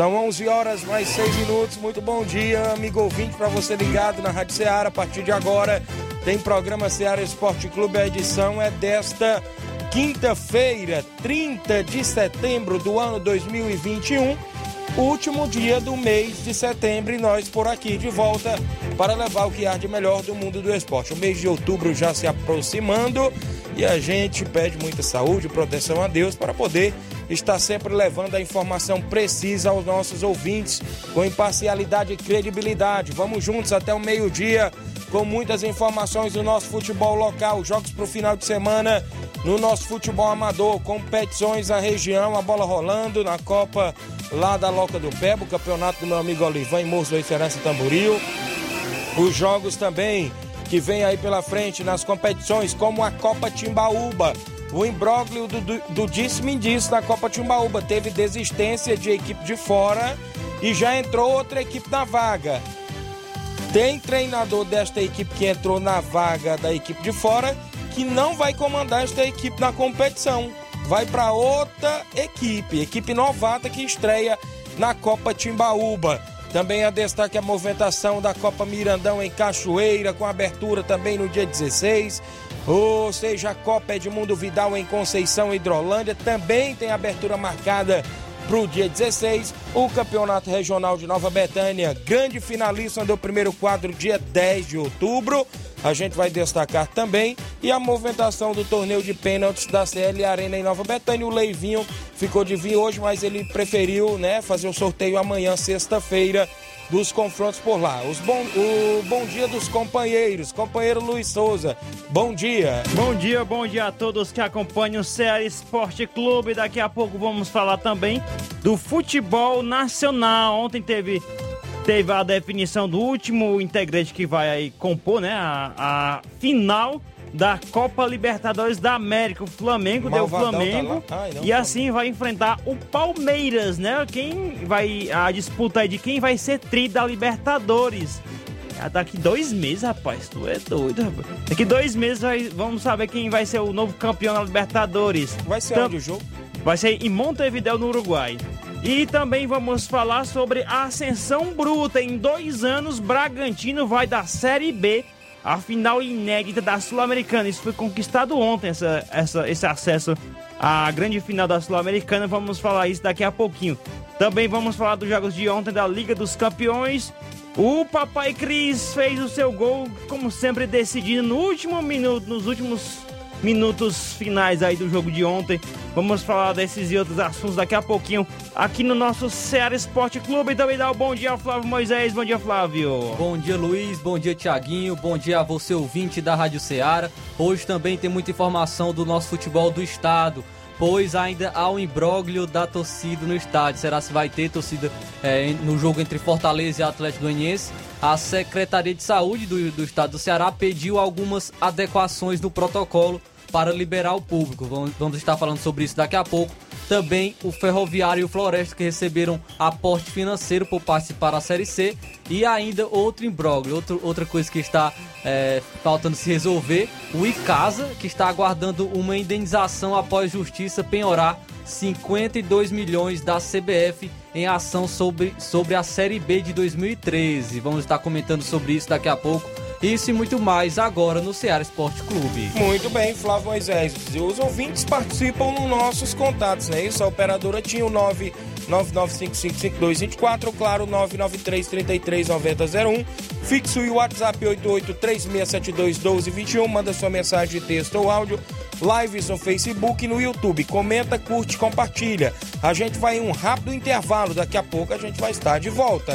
São 11 horas mais 6 minutos. Muito bom dia, amigo ouvinte, para você ligado na Rádio Ceará. A partir de agora tem programa Ceará Esporte Clube. A edição é desta quinta-feira, 30 de setembro do ano 2021, último dia do mês de setembro. E nós por aqui de volta para levar o que há de melhor do mundo do esporte. O mês de outubro já se aproximando e a gente pede muita saúde e proteção a Deus para poder estar sempre levando a informação precisa aos nossos ouvintes, com imparcialidade e credibilidade. Vamos juntos até o meio-dia com muitas informações do nosso futebol local, jogos para o final de semana no nosso futebol amador, competições na região, a bola rolando na Copa lá da Loca do Pebo, campeonato do meu amigo Olivan Morros do Diferença Tamboril. Os jogos também que vem aí pela frente nas competições, como a Copa Timbaúba. O imbróglio do, do, do disse-me disse na Copa Timbaúba. Teve desistência de equipe de fora e já entrou outra equipe na vaga. Tem treinador desta equipe que entrou na vaga da equipe de fora que não vai comandar esta equipe na competição. Vai para outra equipe, equipe novata que estreia na Copa Timbaúba. Também a destaque a movimentação da Copa Mirandão em Cachoeira, com abertura também no dia 16. Ou seja, a Copa Edmundo Vidal em Conceição Hidrolândia também tem abertura marcada para o dia 16. O Campeonato Regional de Nova Betânia, grande finalista do primeiro quadro, dia 10 de outubro. A gente vai destacar também. E a movimentação do torneio de pênaltis da CL Arena em Nova Betânia. O Leivinho ficou de vir hoje, mas ele preferiu né, fazer o sorteio amanhã, sexta-feira, dos confrontos por lá. Os bom, o bom dia dos companheiros. Companheiro Luiz Souza, bom dia. Bom dia, bom dia a todos que acompanham o Ceará Esporte Clube. Daqui a pouco vamos falar também do futebol nacional. Ontem teve teve a definição do último integrante que vai compor, né, a, a final da Copa Libertadores da América. O Flamengo deu o Flamengo tá Ai, não, e assim vai enfrentar o Palmeiras, né? Quem vai a disputa aí de quem vai ser tri da Libertadores. Ah, daqui dois meses, rapaz, tu é doido, rapaz. Daqui dois meses vai, vamos saber quem vai ser o novo campeão da Libertadores. Vai ser então, onde o jogo? Vai ser em Montevideo, no Uruguai. E também vamos falar sobre a ascensão bruta. Em dois anos, Bragantino vai da Série B a final inédita da Sul-Americana. Isso foi conquistado ontem, essa, essa, esse acesso à grande final da Sul-Americana. Vamos falar isso daqui a pouquinho. Também vamos falar dos jogos de ontem da Liga dos Campeões. O Papai Cris fez o seu gol, como sempre, decidido no último minuto, nos últimos minutos finais aí do jogo de ontem. Vamos falar desses e outros assuntos daqui a pouquinho aqui no nosso Ceará Esporte Clube. E também dá o um bom dia ao Flávio Moisés. Bom dia, Flávio. Bom dia, Luiz. Bom dia, Tiaguinho. Bom dia a você, ouvinte da Rádio Ceará. Hoje também tem muita informação do nosso futebol do estado pois ainda há um imbróglio da torcida no estádio. Será se vai ter torcida é, no jogo entre Fortaleza e Atlético Goianiense? A Secretaria de Saúde do, do Estado do Ceará pediu algumas adequações no protocolo para liberar o público. Vamos, vamos estar falando sobre isso daqui a pouco. Também o Ferroviário e o Floresta que receberam aporte financeiro por participar da Série C. E ainda outro imbróglio, outro, outra coisa que está é, faltando se resolver. O Icasa, que está aguardando uma indenização após justiça penhorar 52 milhões da CBF em ação sobre, sobre a Série B de 2013. Vamos estar comentando sobre isso daqui a pouco isso e muito mais agora no Ceará Esporte Clube. Muito bem, Flávio Moisés. Os ouvintes participam nos nossos contatos, né? Isso, a operadora tinha o 9 995555224 ou claro 993339001. Fixo e o WhatsApp 8836721221. Manda sua mensagem de texto ou áudio. Lives no Facebook e no YouTube. Comenta, curte, compartilha. A gente vai em um rápido intervalo. Daqui a pouco a gente vai estar de volta.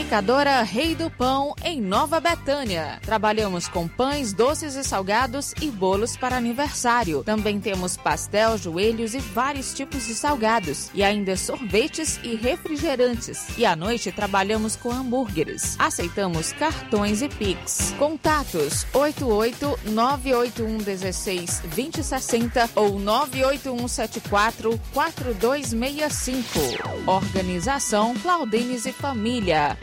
Panificadora Rei do Pão, em Nova Betânia. Trabalhamos com pães, doces e salgados e bolos para aniversário. Também temos pastel, joelhos e vários tipos de salgados. E ainda sorvetes e refrigerantes. E à noite trabalhamos com hambúrgueres. Aceitamos cartões e Pix. Contatos 88 981 16 2060 ou 981 74 4265. Organização Claudines e Família.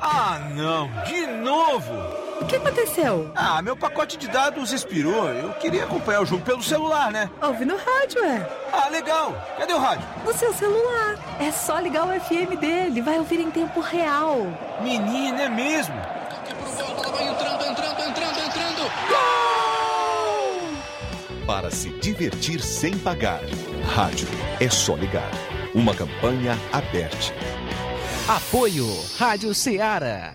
Ah, não, de novo! O que aconteceu? Ah, meu pacote de dados expirou. Eu queria acompanhar o jogo pelo celular, né? Ouve no rádio, é. Ah, legal. Cadê o rádio? No seu celular. É só ligar o FM dele, vai ouvir em tempo real. Menina, é mesmo? entrando, entrando, entrando, entrando. Para se divertir sem pagar. Rádio é só ligar. Uma campanha aberta. Apoio Rádio Ceará.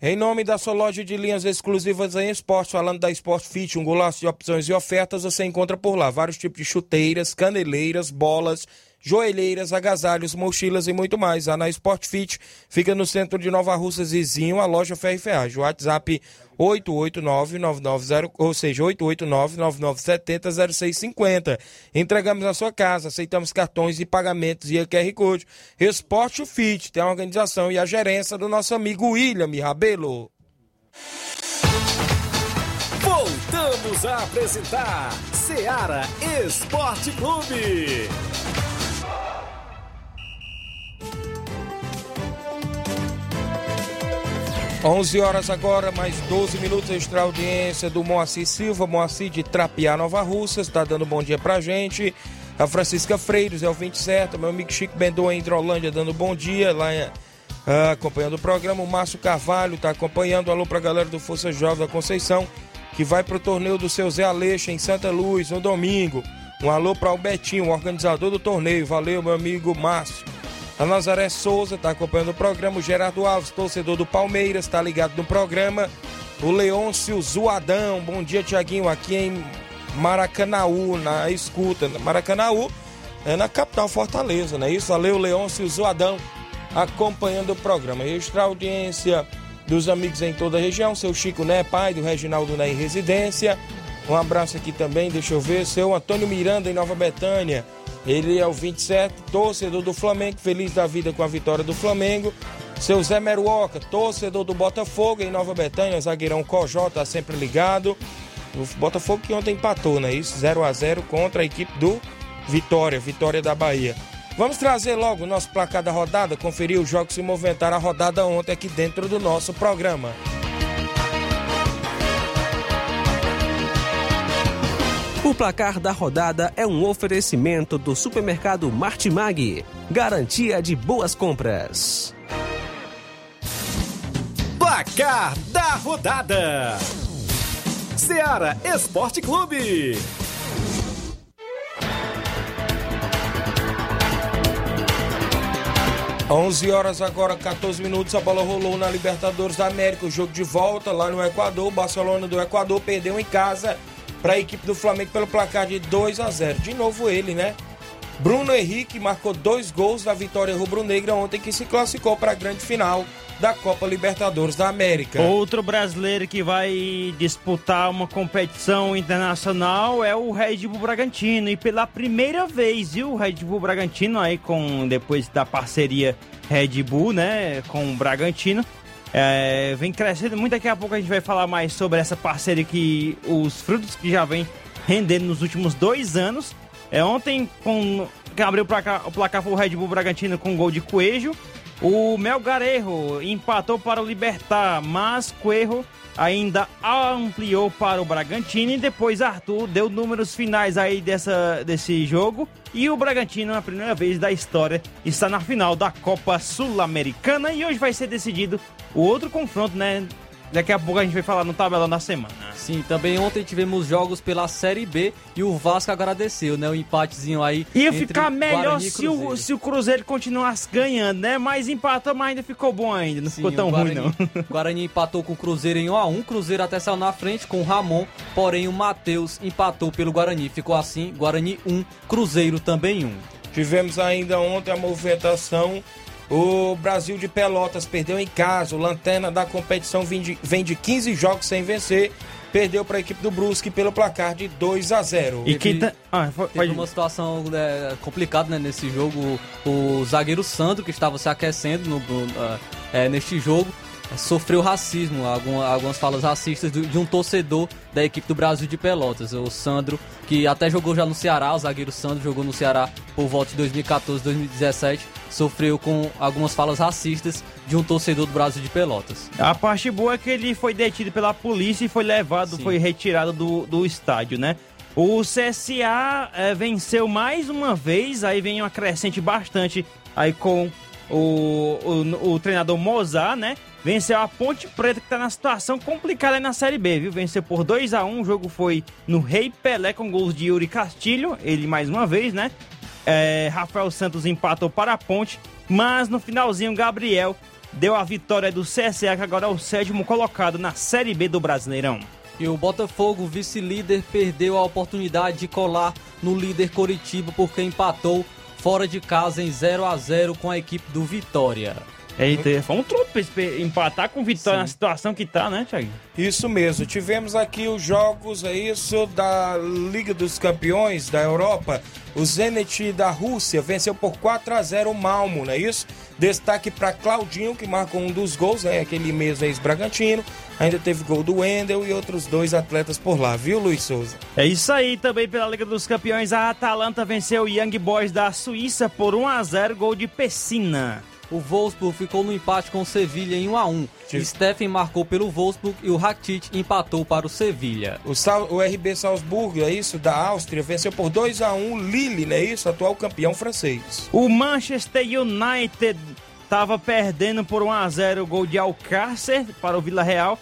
Em nome da sua loja de linhas exclusivas em esporte, falando da Sport Fit, um golaço de opções e ofertas, você encontra por lá vários tipos de chuteiras, caneleiras, bolas, joelheiras, agasalhos, mochilas e muito mais. A na Sport Fit fica no centro de Nova Russas, vizinho a loja Ferro e. O WhatsApp 889-990, ou seja, 889-9970-0650. Entregamos na sua casa, aceitamos cartões e pagamentos e QR Code. Esporte Fit tem a organização e a gerência do nosso amigo William Rabelo. Voltamos a apresentar Seara Esporte Clube. 11 horas agora, mais 12 minutos, extra audiência do Moacir Silva, Moacir de Trapiá, Nova Russa, está dando bom dia pra gente. A Francisca Freiros é o 27, meu amigo Chico Bendô em Hidrolândia dando bom dia, lá uh, acompanhando o programa. O Márcio Carvalho está acompanhando. Alô pra galera do Força Jovem da Conceição, que vai pro torneio do seu Zé Aleixo em Santa Luz no domingo. Um alô para o Betinho, organizador do torneio. Valeu, meu amigo Márcio. A Nazaré Souza está acompanhando o programa. O Gerardo Alves, torcedor do Palmeiras, está ligado no programa. O Leôncio Zoadão, bom dia, Tiaguinho, aqui em Maracanaú, na escuta. Maracanaú é na capital Fortaleza, não é isso? Valeu, Leôncio Zoadão, acompanhando o programa. Extra audiência dos amigos em toda a região. Seu Chico Né, pai do Reginaldo Né em residência. Um abraço aqui também, deixa eu ver. Seu Antônio Miranda em Nova Betânia. Ele é o 27, torcedor do Flamengo, feliz da vida com a vitória do Flamengo. Seu Zé Meruoca, torcedor do Botafogo em Nova Betânia, zagueirão Cojó, tá sempre ligado. O Botafogo que ontem empatou, né? Isso, 0 a 0 contra a equipe do Vitória, Vitória da Bahia. Vamos trazer logo o nosso placar da rodada, conferir os jogos que se movimentaram a rodada ontem aqui dentro do nosso programa. O placar da rodada é um oferecimento do supermercado Martimag. Garantia de boas compras. Placar da rodada: Seara Esporte Clube. Onze horas agora, 14 minutos, a bola rolou na Libertadores da América, o jogo de volta lá no Equador, o Barcelona do Equador perdeu em casa para a equipe do Flamengo pelo placar de 2 a 0. De novo ele, né? Bruno Henrique marcou dois gols da vitória rubro-negra ontem que se classificou para a grande final da Copa Libertadores da América. Outro brasileiro que vai disputar uma competição internacional é o Red Bull Bragantino e pela primeira vez, viu, o Red Bull Bragantino aí com depois da parceria Red Bull, né, com o Bragantino, é, vem crescendo muito. Daqui a pouco a gente vai falar mais sobre essa parceria que os frutos que já vem rendendo nos últimos dois anos. É, ontem, com, quem abriu o placar, o placar foi o Red Bull Bragantino com um gol de Coelho. O Melgarejo empatou para o Libertar, mas Coelho ainda ampliou para o Bragantino e depois Arthur deu números finais aí dessa, desse jogo e o Bragantino, na primeira vez da história, está na final da Copa Sul-Americana e hoje vai ser decidido o outro confronto, né? Daqui a pouco a gente vai falar no tabelão da semana. Sim, também ontem tivemos jogos pela Série B e o Vasco agradeceu, né? O empatezinho aí. Ia ficar melhor se o, se o Cruzeiro continuasse ganhando, né? Mas empatou, mas ainda ficou bom ainda. Não Sim, ficou tão Guarani, ruim, não. Guarani empatou com o Cruzeiro em 1x1. Cruzeiro até saiu na frente com o Ramon, porém o Matheus empatou pelo Guarani. Ficou assim: Guarani 1, Cruzeiro também 1. Tivemos ainda ontem a movimentação o Brasil de Pelotas perdeu em casa. O lanterna da competição vem de, vem de 15 jogos sem vencer. Perdeu para a equipe do Brusque pelo placar de 2 a 0. E que tá... ah, foi, teve uma situação é, complicada né, nesse jogo. O, o, zagueiro Sandro, que estava se aquecendo no, no, uh, é, neste jogo, sofreu racismo, algumas falas racistas de um torcedor da equipe do Brasil de Pelotas, o Sandro, que até jogou já no Ceará, o zagueiro Sandro jogou no Ceará por volta de 2014, 2017, sofreu com algumas falas racistas de um torcedor do Brasil de Pelotas. A parte boa é que ele foi detido pela polícia e foi levado, Sim. foi retirado do, do estádio, né? O CSA é, venceu mais uma vez, aí vem uma crescente bastante aí com o, o, o treinador Mozart, né? Venceu a Ponte Preta, que está na situação complicada na Série B, viu? Venceu por 2 a 1 O jogo foi no Rei Pelé com gols de Yuri Castilho, ele mais uma vez, né? É, Rafael Santos empatou para a Ponte, mas no finalzinho, Gabriel deu a vitória do CSA, que agora é o sétimo colocado na Série B do Brasileirão. E o Botafogo, vice-líder, perdeu a oportunidade de colar no líder Coritiba porque empatou fora de casa em 0 a 0 com a equipe do Vitória. Eita, foi um trupe empatar com Vitória Sim. na situação que tá, né, Thiago? Isso mesmo. Tivemos aqui os jogos, é isso, da Liga dos Campeões da Europa. O Zenit da Rússia venceu por 4 a 0 o Malmo, não é isso? Destaque para Claudinho, que marcou um dos gols, né? Aquele mesmo ex-Bragantino. Ainda teve gol do Wendel e outros dois atletas por lá, viu, Luiz Souza? É isso aí, também pela Liga dos Campeões, a Atalanta venceu o Young Boys da Suíça por 1 a 0 gol de Pessina. O Wolfsburg ficou no empate com o Sevilha em 1 a 1. Sim. Steffen marcou pelo Wolfsburg e o Rakitic empatou para o Sevilha. O, o RB Salzburg, é isso, da Áustria, venceu por 2 a 1 Lille, não é isso, atual campeão francês. O Manchester United estava perdendo por 1 a 0 o gol de Alcácer para o Vila Real.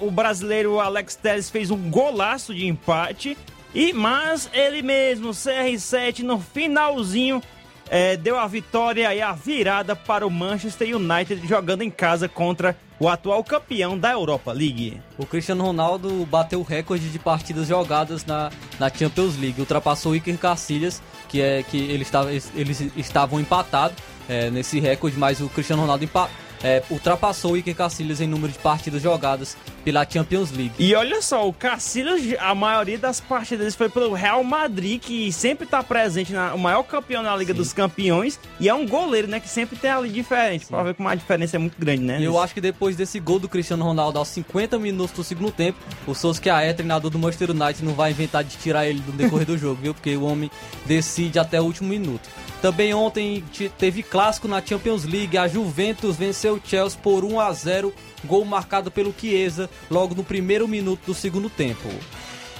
o brasileiro Alex Telles fez um golaço de empate. E mas ele mesmo, CR7, no finalzinho é, deu a vitória e a virada para o Manchester United jogando em casa contra o atual campeão da Europa League. O Cristiano Ronaldo bateu o recorde de partidas jogadas na, na Champions League, ultrapassou o Iker Casillas, que é que ele estava, eles estavam empatados é, nesse recorde, mas o Cristiano Ronaldo empatou é, ultrapassou o Iker Casillas em número de partidas jogadas pela Champions League. E olha só, o Casillas, a maioria das partidas foi pelo Real Madrid, que sempre está presente, na, o maior campeão na Liga Sim. dos Campeões, e é um goleiro, né, que sempre tem ali diferente, Sim. pra ver como a diferença é muito grande, né? E eu acho que depois desse gol do Cristiano Ronaldo aos 50 minutos do segundo tempo, o Solskjaer, treinador do Manchester United, não vai inventar de tirar ele do decorrer do jogo, viu? Porque o homem decide até o último minuto. Também ontem teve clássico na Champions League. A Juventus venceu o Chelsea por 1 a 0, gol marcado pelo Chiesa logo no primeiro minuto do segundo tempo.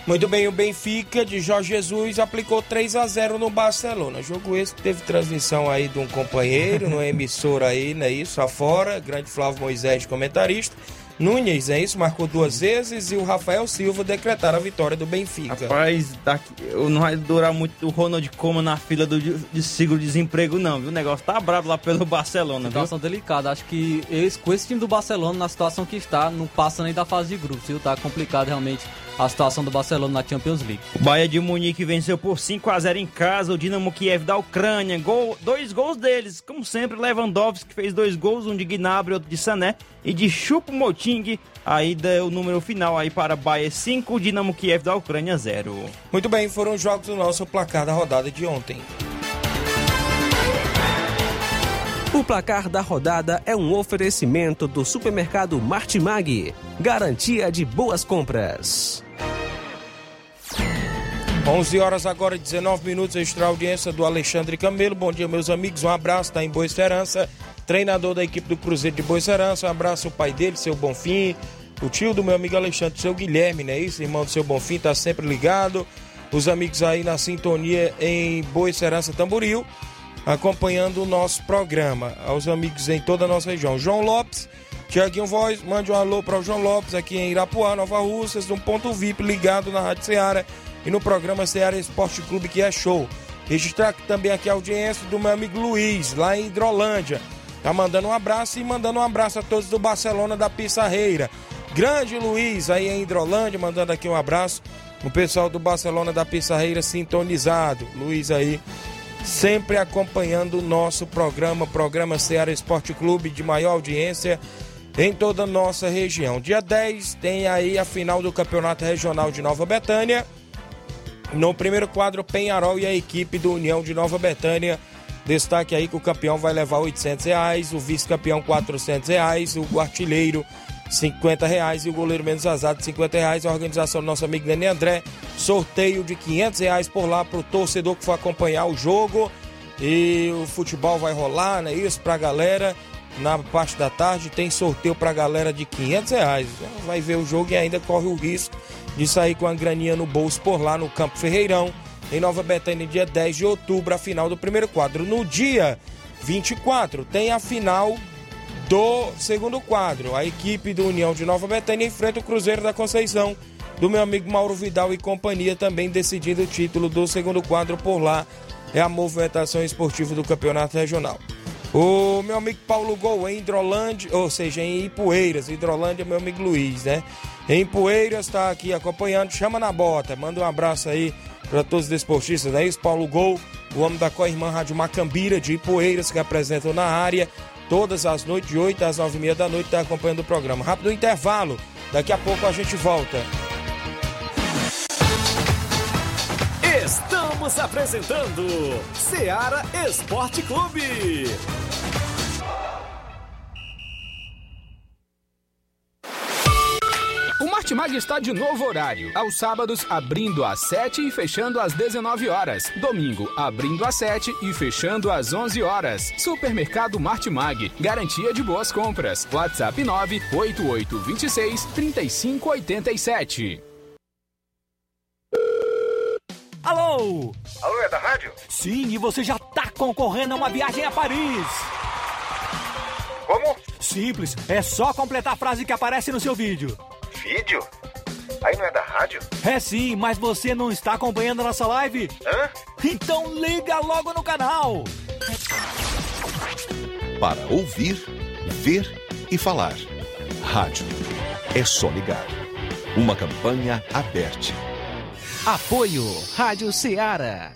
Muito bem, o Benfica de Jorge Jesus aplicou 3 a 0 no Barcelona. Jogo esse que teve transmissão aí de um companheiro, no emissora aí, né? Isso afora, grande Flávio Moisés, comentarista. Nunes, é isso? Marcou duas vezes e o Rafael Silva decretaram a vitória do Benfica. Rapaz, daqui, não vai durar muito o Ronald Koeman na fila do, de seguro-desemprego, não, viu? O negócio tá bravo lá pelo Barcelona, Situação viu? delicada. Acho que esse, com esse time do Barcelona, na situação que está, não passa nem da fase de grupos, viu? Tá complicado realmente a situação do Barcelona na Champions League. O Bahia de Munique venceu por 5 a 0 em casa o Dinamo Kiev da Ucrânia. Gol, dois gols deles, como sempre, Lewandowski fez dois gols, um de Gnabry, outro de Sané e de Chupo Moting. Aí deu o número final aí para Bahia 5, Dinamo Kiev da Ucrânia 0. Muito bem, foram os jogos do nosso placar da rodada de ontem. O placar da rodada é um oferecimento do supermercado Martimag. Garantia de boas compras. 11 horas agora, 19 minutos, extra audiência do Alexandre Camelo. Bom dia, meus amigos. Um abraço, tá em Boa Esperança. Treinador da equipe do Cruzeiro de Boicerança. Um abraço ao pai dele, seu Bonfim, o tio do meu amigo Alexandre, seu Guilherme, não é isso? Irmão do seu Bonfim, tá sempre ligado. Os amigos aí na sintonia em Boicerança Tamboril, acompanhando o nosso programa. Aos amigos em toda a nossa região. João Lopes, Tiaguinho Voz, mande um alô para o João Lopes aqui em Irapuá, Nova Russas, num ponto VIP ligado na Rádio Ceará e no programa Ceará Esporte Clube, que é show. Registrar também aqui a audiência do meu amigo Luiz, lá em Hidrolândia. Tá mandando um abraço e mandando um abraço a todos do Barcelona da Pissarreira. Grande Luiz aí em Hidrolândia, mandando aqui um abraço. O pessoal do Barcelona da Pissarreira sintonizado. Luiz aí sempre acompanhando o nosso programa, programa Ceará Esporte Clube de maior audiência em toda a nossa região. Dia 10 tem aí a final do Campeonato Regional de Nova Betânia. No primeiro quadro, Penharol e a equipe do União de Nova Betânia. Destaque aí que o campeão vai levar 800 reais, o vice-campeão 400 reais, o artilheiro 50 reais e o goleiro menos azado 50 reais. A organização do nosso amigo Dani André, sorteio de 500 reais por lá para o torcedor que for acompanhar o jogo. E o futebol vai rolar, né? Isso pra galera. Na parte da tarde tem sorteio pra galera de 500 reais. Vai ver o jogo e ainda corre o risco de sair com a graninha no bolso por lá no Campo Ferreirão, em Nova Betânia, dia 10 de outubro, a final do primeiro quadro. No dia 24 tem a final do segundo quadro. A equipe do União de Nova Betânia enfrenta o Cruzeiro da Conceição, do meu amigo Mauro Vidal e companhia, também decidindo o título do segundo quadro por lá. É a movimentação esportiva do campeonato regional. O meu amigo Paulo Gol em Hidrolândia, ou seja, em Ipueiras, Hidrolândia, meu amigo Luiz, né? Em Poeiras está aqui acompanhando, chama na bota, manda um abraço aí para todos os desportistas, é isso? Paulo Gol, o homem da co-irmã Rádio Macambira de Ipueiras, que apresentam na área todas as noites, de 8 às 9 e meia da noite, está acompanhando o programa. Rápido intervalo, daqui a pouco a gente volta. Estamos apresentando Seara Esporte Clube. Martimag está de novo horário. Aos sábados, abrindo às 7 e fechando às 19 horas. Domingo, abrindo às 7 e fechando às 11 horas. Supermercado Martimag. Garantia de boas compras. WhatsApp 98826 3587. Alô? Alô, é da rádio? Sim, e você já tá concorrendo a uma viagem a Paris. Como? Simples, é só completar a frase que aparece no seu vídeo. Vídeo? Aí não é da rádio? É sim, mas você não está acompanhando a nossa live? Hã? Então liga logo no canal. Para ouvir, ver e falar. Rádio. É só ligar. Uma campanha aberta. Apoio Rádio Ceará.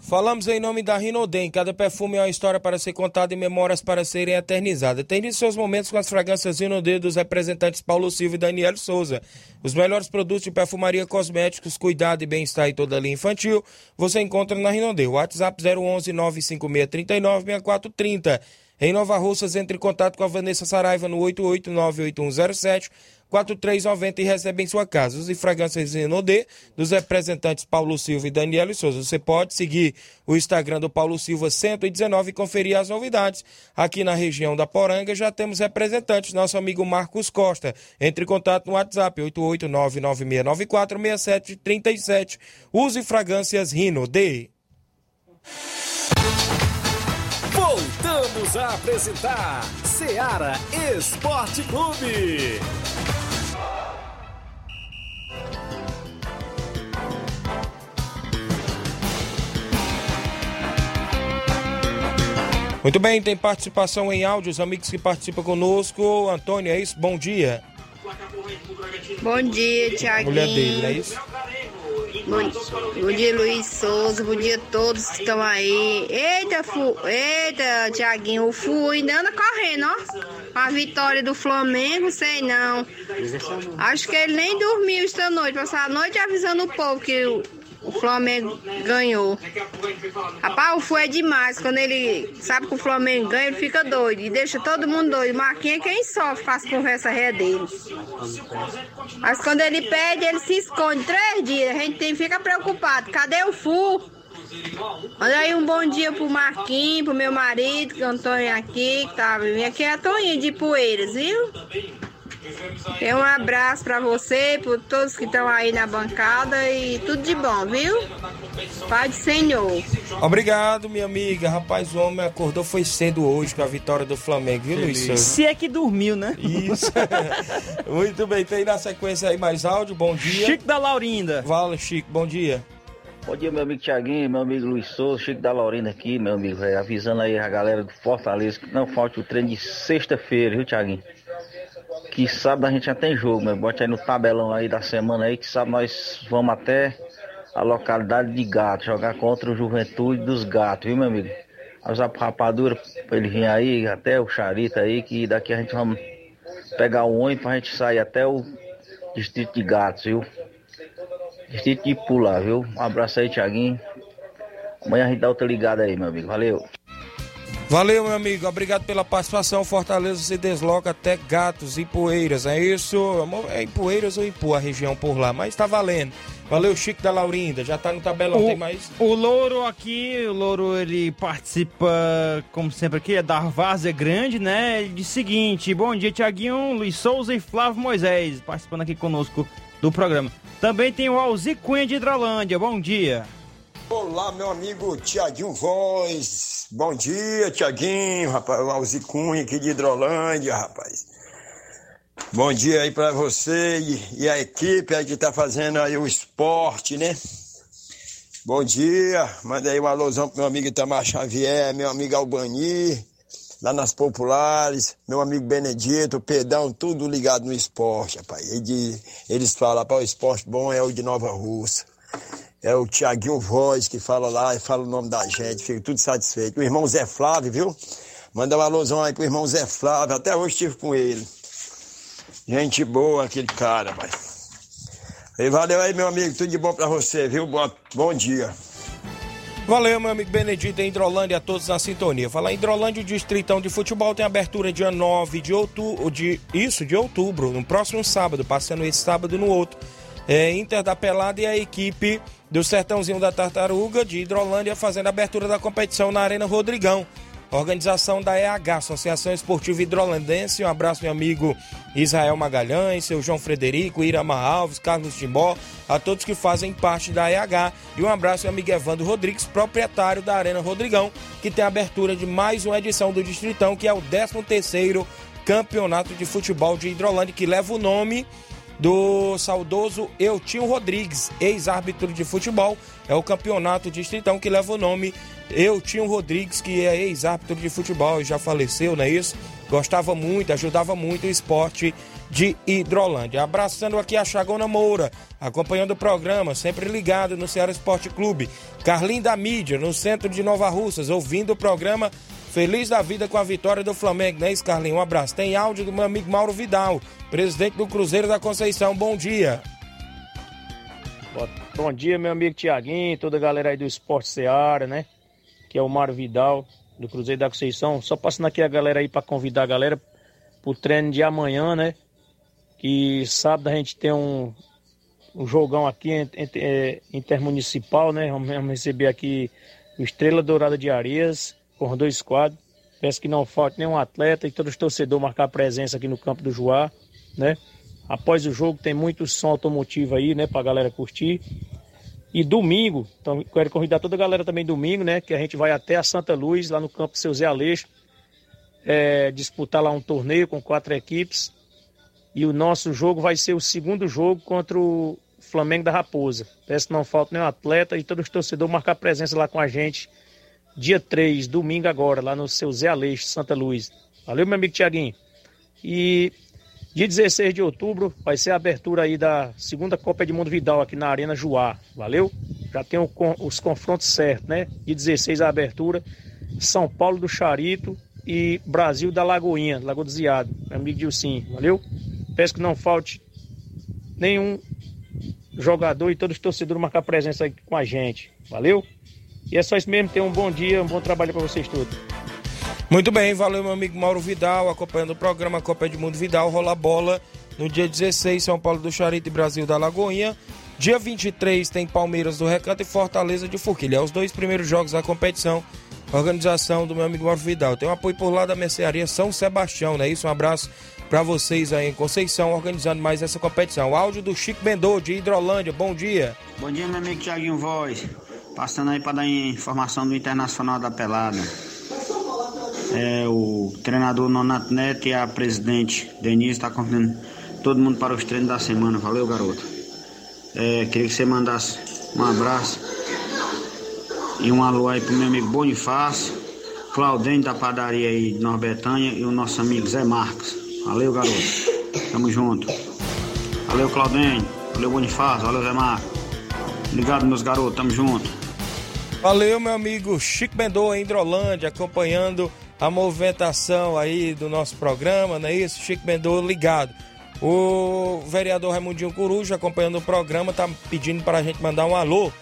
Falamos em nome da Rinodem. Cada perfume é uma história para ser contada e memórias para serem eternizadas. Tem seus momentos com as fragrâncias Rinodem dos representantes Paulo Silva e Daniel Souza. Os melhores produtos de perfumaria, cosméticos, cuidado e bem-estar e toda a linha infantil você encontra na Rinodem. WhatsApp 011 956 39 6430. Em Nova Russas, entre em contato com a Vanessa Saraiva no 8898107 4390 e recebe em sua casa. Os fragrâncias Renaudet dos representantes Paulo Silva e Daniela Souza. Você pode seguir o Instagram do Paulo Silva 119 e conferir as novidades. Aqui na região da Poranga já temos representantes, nosso amigo Marcos Costa. Entre em contato no WhatsApp 88996946737. Use fragrâncias Renaudet. Voltamos a apresentar Seara Esporte Clube. Muito bem, tem participação em áudio, os amigos que participam conosco. Antônio, é isso? Bom dia. Bom dia, Tiaguinho. Mulher dele, é isso? Bom, bom, dia, Luiz Souza. Bom dia a todos que estão aí. Eita, fu, eita, Tiaguinho, o Fu ainda anda correndo, ó. A vitória do Flamengo, sei não. Acho que ele nem dormiu esta noite. Passar a noite avisando o povo que o, Flamengo ganhou. Rapaz, o Fu é demais. Quando ele sabe que o Flamengo ganha, ele fica doido. E deixa todo mundo doido. Marquinhos é quem sofre, faz conversa ré dele. Mas quando ele pede, ele se esconde três dias. A gente tem, fica preocupado. Cadê o Fu? Manda aí um bom dia pro Marquinhos, pro meu marido, que é o Antônio aqui, que tá vendo. Aqui é a Toninha de Poeiras, viu? E um abraço pra você, por todos que estão aí na bancada e tudo de bom, viu? Pai do Senhor. Obrigado, minha amiga. Rapaz, o homem acordou foi cedo hoje com a vitória do Flamengo, viu, Luiz? Se é que dormiu, né? Isso. Muito bem, tem na sequência aí mais áudio. Bom dia. Chico da Laurinda. Fala, Chico, bom dia. Bom dia, meu amigo Tiaguinho, meu amigo Luiz Souza, Chico da Laurinda aqui, meu amigo, véio, avisando aí a galera do Fortaleza que não falte o treino de sexta-feira, viu, Tiaguinho? Que sábado a gente já tem jogo, meu. Bote aí no tabelão aí da semana aí, que sábado nós vamos até a localidade de Gato, jogar contra o Juventude dos Gatos, viu, meu amigo? Avisar pro Rapadura pra ele vir aí, até o Charita aí, que daqui a gente vamos pegar o ônibus pra gente sair até o distrito de Gatos, viu? Distrito de Pula, viu? Um abraço aí, Tiaguinho. Amanhã a gente dá outra ligada aí, meu amigo. Valeu. Valeu, meu amigo. Obrigado pela participação. Fortaleza se desloca até Gatos e Poeiras. É isso? É em Poeiras ou em Pua, a região por lá. Mas tá valendo. Valeu, Chico da Laurinda. Já tá no tabelão. O, Tem mais? o Louro aqui, o Louro ele participa, como sempre aqui, é da Várzea Grande, né? Ele diz o seguinte: Bom dia, Tiaguinho, Luiz Souza e Flávio Moisés, participando aqui conosco do programa. Também tem o Alzi Cunha de Hidrolândia. Bom dia. Olá, meu amigo Tiaguinho Voz. Bom dia, Tiaguinho, rapaz. O Alzi Cunha aqui de Hidrolândia, rapaz. Bom dia aí pra você e, a equipe aí que tá fazendo aí o esporte, né? Bom dia, manda aí um alôzão pro meu amigo Itamar Xavier, meu amigo Albani, lá nas Populares, meu amigo Benedito, Pedão, tudo ligado no esporte, rapaz. Eles, falam, para o esporte bom é o de Nova Russa. É o Tiaguinho Voz que fala lá e fala o nome da gente, fico tudo satisfeito. O irmão Zé Flávio, viu? Manda um alôzão aí pro irmão Zé Flávio, até hoje estive com ele. Gente boa aquele cara, pai. E valeu aí, meu amigo, tudo de bom pra você, viu? Bom, bom dia. Valeu, meu amigo Benedito, em Hidrolândia, a todos na sintonia. Falar em Hidrolândia, o Distritão de Futebol tem abertura dia 9 de outubro, de, isso, de outubro, no próximo sábado, passando esse sábado no outro. É, Inter da Pelada e a equipe do Sertãozinho da Tartaruga de Hidrolândia fazendo a abertura da competição na Arena Rodrigão. Organização da EH, Associação Esportiva Hidrolandense. Um abraço, meu amigo Israel Magalhães, seu João Frederico, Irama Alves, Carlos Timbó, a todos que fazem parte da EH. E um abraço, meu amigo Evandro Rodrigues, proprietário da Arena Rodrigão, que tem a abertura de mais uma edição do Distritão, que é o 13º Campeonato de Futebol de Hidrolândia, que leva o nome do saudoso Eutinho Rodrigues, ex-árbitro de futebol. É o campeonato distritão que leva o nome Eutinho Rodrigues, que é ex-árbitro de futebol e já faleceu, não é isso? Gostava muito, ajudava muito o esporte de Hidrolândia. Abraçando aqui a Chagona Moura, acompanhando o programa, sempre ligado no Ceará Esporte Clube. Carlinho da Mídia, no centro de Nova Russas, ouvindo o programa Feliz da vida com a vitória do Flamengo, né, Carlinhos? Um abraço. Tem áudio do meu amigo Mauro Vidal, presidente do Cruzeiro da Conceição. Bom dia. Bom dia, meu amigo Tiaguinho, toda a galera aí do Esporte Seara, né? Que é o Mário Vidal, do Cruzeiro da Conceição. Só passando aqui a galera aí para convidar a galera pro treino de amanhã, né? Que sábado a gente tem um, um jogão aqui é, intermunicipal, né? Vamos receber aqui o Estrela Dourada de Areias com dois quadros. Peço que não falte nenhum atleta e todos os torcedores marcar presença aqui no campo do Joá, né? Após o jogo tem muito som automotivo aí, né, pra galera curtir. E domingo, então quero convidar toda a galera também domingo, né, que a gente vai até a Santa Luz, lá no campo Seu Zé Aleixo, é, disputar lá um torneio com quatro equipes. E o nosso jogo vai ser o segundo jogo contra o Flamengo da Raposa. Peço que não falte nenhum atleta e todos os torcedores marcar presença lá com a gente dia 3, domingo agora, lá no seu Zé Aleixo, Santa Luz. Valeu, meu amigo Tiaguinho. E dia 16 de outubro vai ser a abertura aí da segunda Copa de Mundo Vidal aqui na Arena Juá. Valeu? Já tem os confrontos certos, né? Dia 16 a abertura. São Paulo do Charito e Brasil da Lagoinha, Lagoa do Ziado. Meu amigo Dilcim, valeu? Peço que não falte nenhum jogador e todos os torcedores marcar presença aqui com a gente. Valeu? E é só isso mesmo. Tenham um bom dia, um bom trabalho para vocês todos. Muito bem, valeu meu amigo Mauro Vidal, acompanhando o programa Copa Edmundo Vidal, rola bola no dia 16, São Paulo do Charito e Brasil da Lagoinha. Dia 23 tem Palmeiras do Recanto e Fortaleza de Forquilha. É os dois primeiros jogos da competição. Organização do meu amigo Mauro Vidal. Tem um apoio por lá da Mercearia São Sebastião, né? Isso, um abraço para vocês aí em Conceição, organizando mais essa competição. O áudio do Chico Bendô, de Hidrolândia. Bom dia. Bom dia, meu amigo Tiaguinho Voz. Passando aí para dar informação do Internacional da Pelada. É, o treinador Nonato Neto e a presidente Denise está convidando todo mundo para os treinos da semana. Valeu, garoto. É, queria que você mandasse um abraço e um alô aí pro meu amigo Bonifácio, Claudênio da padaria aí de Nova Betânia e o nosso amigo Zé Marcos. Valeu, garoto. Tamo junto. Valeu, Claudênio. Valeu, Bonifácio. Valeu, Zé Marcos. Obrigado, meus garotos. Tamo junto. Valeu, meu amigo Chico Bendô em Hidrolândia, acompanhando a movimentação aí do nosso programa, não é isso? Chico Bendô ligado. O vereador Raimundinho Coruja, acompanhando o programa, tá pedindo para a gente mandar um alô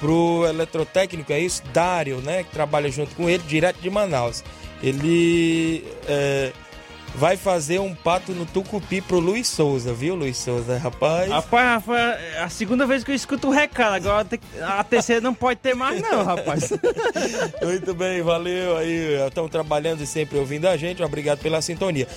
pro eletrotécnico, é isso? Dário, né? Que trabalha junto com ele, direto de Manaus. Ele é, vai fazer um pato no Tucupi pro Luiz Souza, viu, Luiz Souza, rapaz? Rapaz, rapaz, é a segunda vez que eu escuto o recado, agora a terceira não pode ter mais não, rapaz. Muito bem, valeu aí, estão trabalhando e sempre ouvindo a gente, obrigado pela sintonia.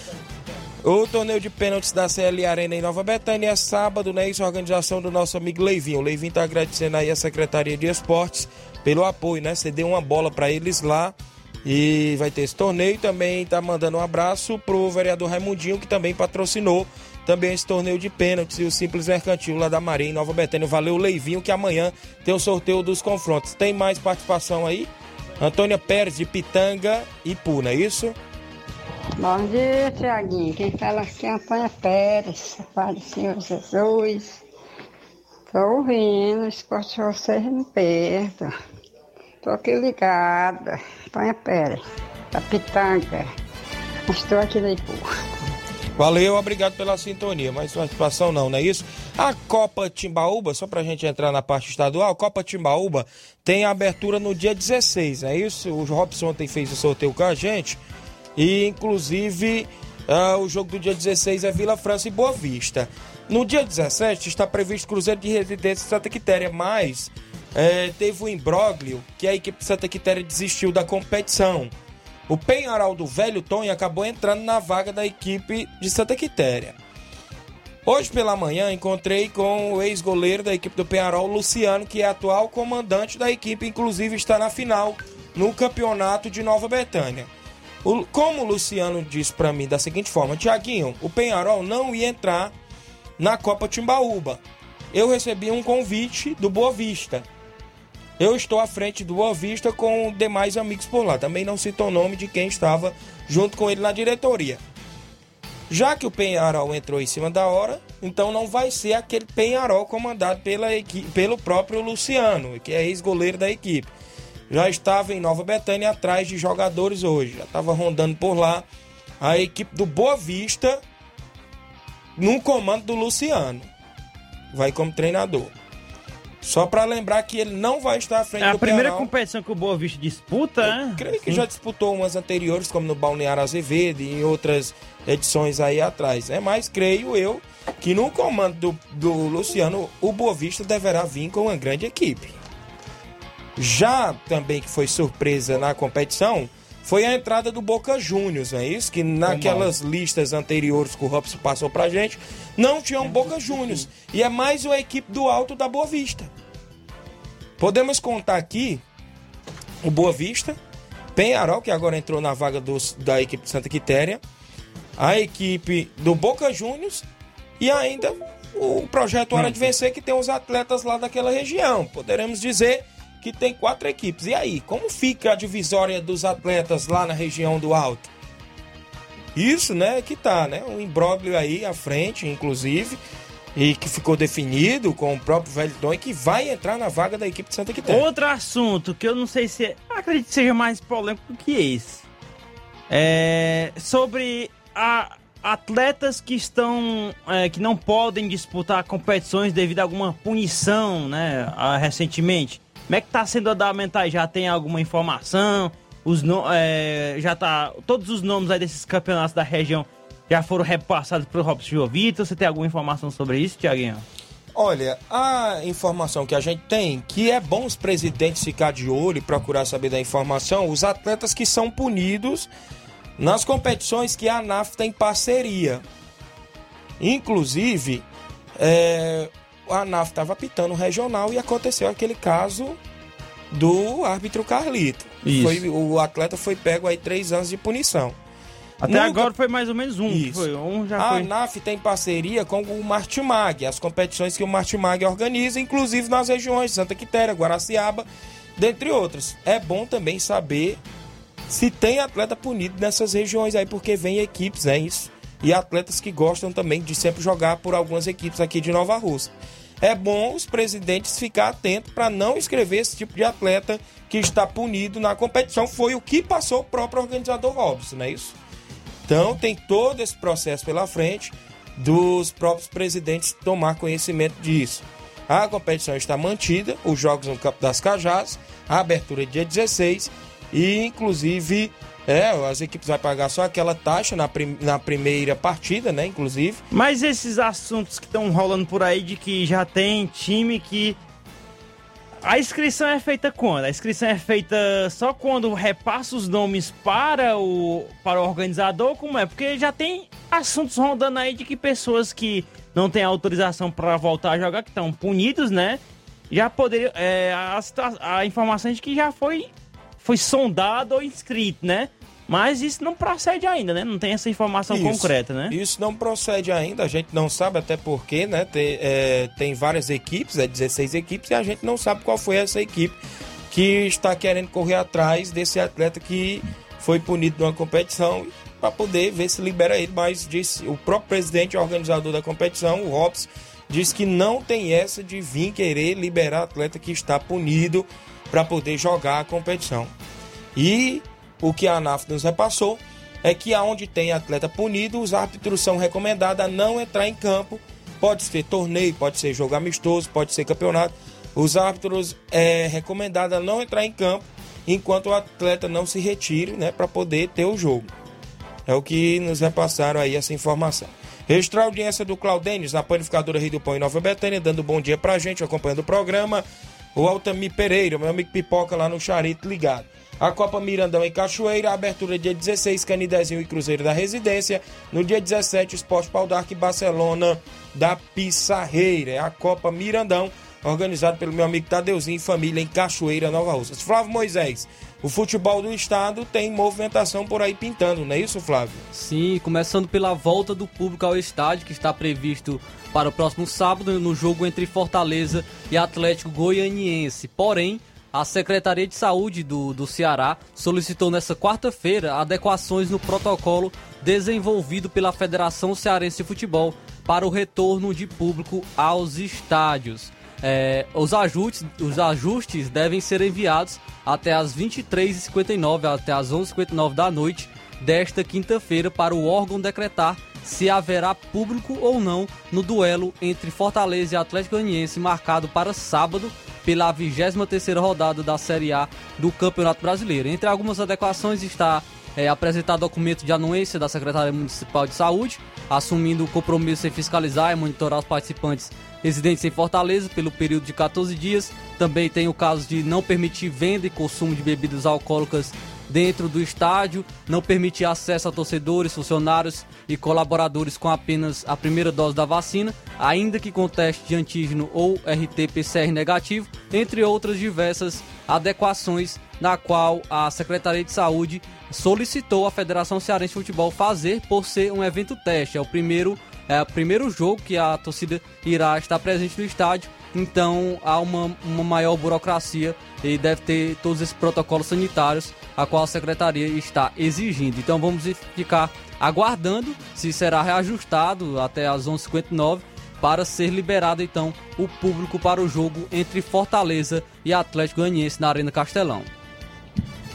O torneio de pênaltis da CL Arena em Nova Betânia é sábado, né? Isso é a organização do nosso amigo Leivinho. O Leivinho tá agradecendo aí a Secretaria de Esportes pelo apoio, né? Você deu uma bola para eles lá e vai ter esse torneio. Também tá mandando um abraço pro vereador Raimundinho, que também patrocinou também esse torneio de pênaltis e o Simples Mercantil lá da Maria em Nova Betânia. Valeu, Leivinho, que amanhã tem o sorteio dos confrontos. Tem mais participação aí? Antônia Pérez de Pitanga e Puna, é isso? Bom dia, Tiaguinho. Quem fala aqui é Antônia Pérez, do Senhor Jesus. Tô ouvindo, esporte vocês me perto. Tô aqui ligada. Antônia Pérez, da Pitanga. Estou aqui na Ipu. Valeu, obrigado pela sintonia. Mais participação não, não é isso? A Copa Timbaúba, só pra gente entrar na parte estadual, a Copa Timbaúba tem abertura no dia 16, é isso? O Robson ontem fez o sorteio com a gente. E inclusive uh, o jogo do dia 16 é Vila França e Boa Vista. No dia 17 está previsto Cruzeiro de Residência Santa Quitéria, mas é, teve um imbróglio que a equipe Santa Quitéria desistiu da competição. O Penharal do Velho Tonho acabou entrando na vaga da equipe de Santa Quitéria. Hoje pela manhã encontrei com o ex-goleiro da equipe do Penharol, Luciano, que é atual comandante da equipe, inclusive está na final no campeonato de Nova Betânia. O, como o Luciano disse para mim da seguinte forma: Tiaguinho, o Penharol não ia entrar na Copa Timbaúba. Eu recebi um convite do Boa Vista. Eu estou à frente do Boa Vista com demais amigos por lá. Também não citou o nome de quem estava junto com ele na diretoria. Já que o Penharol entrou em cima da hora, então não vai ser aquele Penharol comandado pela equipe, pelo próprio Luciano, que é ex-goleiro da equipe já estava em Nova Betânia atrás de jogadores hoje. Já estava rondando por lá a equipe do Boa Vista no comando do Luciano. Vai como treinador. Só para lembrar que ele não vai estar à frente é do a primeira competição que o Boa Vista disputa, Eu né? creio que já disputou umas anteriores, como no Balneário Azevedo e em outras edições aí atrás. É Mas creio eu que no comando do, do Luciano, o Boa Vista deverá vir com uma grande equipe. Já também que foi surpresa na competição foi a entrada do Boca Juniors, não é isso? Que naquelas listas anteriores que o Robson passou pra gente, não tinha um Boca Juniors. E é mais uma equipe do alto da Boa Vista. Podemos contar aqui o Boa Vista, Penharol, que agora entrou na vaga dos, da equipe de Santa Quitéria, a equipe do Boca Juniors e ainda o projeto Hora de Vencer, que tem os atletas lá daquela região. Poderemos dizer que tem quatro equipes. E aí, como fica a divisória dos atletas lá na região do Alto? Isso, né, que tá, né? Um imbróglio aí à frente, inclusive, e que ficou definido com o próprio Velho Dom que vai entrar na vaga da equipe de Santa Quitéria. Outro assunto que eu não sei se. é- Acredito que seja mais polêmico que esse. É sobre a- atletas que estão. é, que não podem disputar competições devido a alguma punição, né? ah, recentemente. Como é que tá sendo andamento aí? Já tem alguma informação? Os no, é, já tá. Todos os nomes aí desses campeonatos da região já foram repassados pro Robson Jovito. Você tem alguma informação sobre isso, Tiaguinho? Olha, a informação que a gente tem, que é bom os presidentes ficar de olho e procurar saber da informação, os atletas que são punidos nas competições que a ANAF tem parceria. Inclusive, é, a ANAF estava apitando o regional e aconteceu aquele caso do árbitro Carlito. Isso. Foi, o atleta foi pego aí três anos de punição. Até Nunca- agora foi mais ou menos um. Isso. Foi, um já a foi. ANAF tem parceria com o Martimag, as competições que o Martimag organiza, inclusive nas regiões Santa Quitéria, Guaraciaba, dentre outras. É bom também saber se tem atleta punido nessas regiões aí, porque vem equipes, é isso. E atletas que gostam também de sempre jogar por algumas equipes aqui de Nova Rússia. É bom os presidentes ficar atentos para não escrever esse tipo de atleta que está punido na competição. Foi o que passou o próprio organizador Robson, não é isso? Então tem todo esse processo pela frente dos próprios presidentes tomar conhecimento disso. A competição está mantida, os jogos no Campo das Cajás, a abertura é dia 16 e inclusive é, as equipes vão pagar só aquela taxa na, prim- na primeira partida, né, inclusive. Mas esses assuntos que estão rolando por aí de que já tem time que. A inscrição é feita quando? A inscrição é feita só quando repassa os nomes para o, para o organizador? Como é? Porque já tem assuntos rondando aí de que pessoas que não têm autorização para voltar a jogar, que estão punidos, né? Já poderiam. É, a, a informação é de que já foi, foi sondado ou inscrito, né? Mas isso não procede ainda, né? Não tem essa informação Isso. concreta, né? Isso não procede ainda, a gente não sabe até porque, né? Tem, é, tem várias equipes, é 16 equipes, e a gente não sabe qual foi essa equipe que está querendo correr atrás desse atleta que foi punido numa competição para poder ver se libera ele. Mas disse, o próprio presidente organizador da competição, o Robson, diz que não tem essa de vir querer liberar atleta que está punido para poder jogar a competição. E o que a ANAF nos repassou é que aonde tem atleta punido, os árbitros são recomendados a não entrar em campo. Pode ser torneio, pode ser jogo amistoso, pode ser campeonato. Os árbitros é recomendado a não entrar em campo enquanto o atleta não se retire, né, para poder ter o jogo. É o que nos repassaram aí essa informação. Registrar a audiência do Claudênis na panificadora Rio do Pão em Nova Betânia, dando bom dia pra gente, acompanhando o programa. O Altamir Pereira, meu amigo Pipoca lá no Charito ligado. A Copa Mirandão em Cachoeira, abertura dia 16, Canidezinho e Cruzeiro da Residência. No dia 17, Esporte Pau Dark Barcelona da Pissarreira. É a Copa Mirandão, organizado pelo meu amigo Tadeuzinho e família em Cachoeira, Nova Russas. Flávio Moisés, o futebol do estado tem movimentação por aí pintando, não é isso, Flávio? Sim, começando pela volta do público ao estádio, que está previsto para o próximo sábado, no jogo entre Fortaleza e Atlético Goianiense. Porém, a Secretaria de Saúde do, do Ceará solicitou nesta quarta-feira adequações no protocolo desenvolvido pela Federação Cearense de Futebol para o retorno de público aos estádios. É, os, ajustes, os ajustes devem ser enviados até as 23h59, até as 11h59 da noite desta quinta-feira para o órgão decretar se haverá público ou não no duelo entre Fortaleza e Atlético Goianiense marcado para sábado pela 23ª rodada da Série A do Campeonato Brasileiro. Entre algumas adequações está é, apresentar documento de anuência da Secretaria Municipal de Saúde, assumindo o compromisso em fiscalizar e monitorar os participantes residentes em Fortaleza pelo período de 14 dias. Também tem o caso de não permitir venda e consumo de bebidas alcoólicas dentro do estádio, não permitir acesso a torcedores, funcionários e colaboradores com apenas a primeira dose da vacina, ainda que com teste de antígeno ou RT-PCR negativo, entre outras diversas adequações na qual a Secretaria de Saúde solicitou à Federação Cearense de Futebol fazer por ser um evento teste. É o primeiro, é o primeiro jogo que a torcida irá estar presente no estádio, então há uma, uma maior burocracia e deve ter todos esses protocolos sanitários a qual a secretaria está exigindo. Então vamos ficar aguardando se será reajustado até as 11h59 para ser liberado então o público para o jogo entre Fortaleza e Atlético Goianiense na Arena Castelão.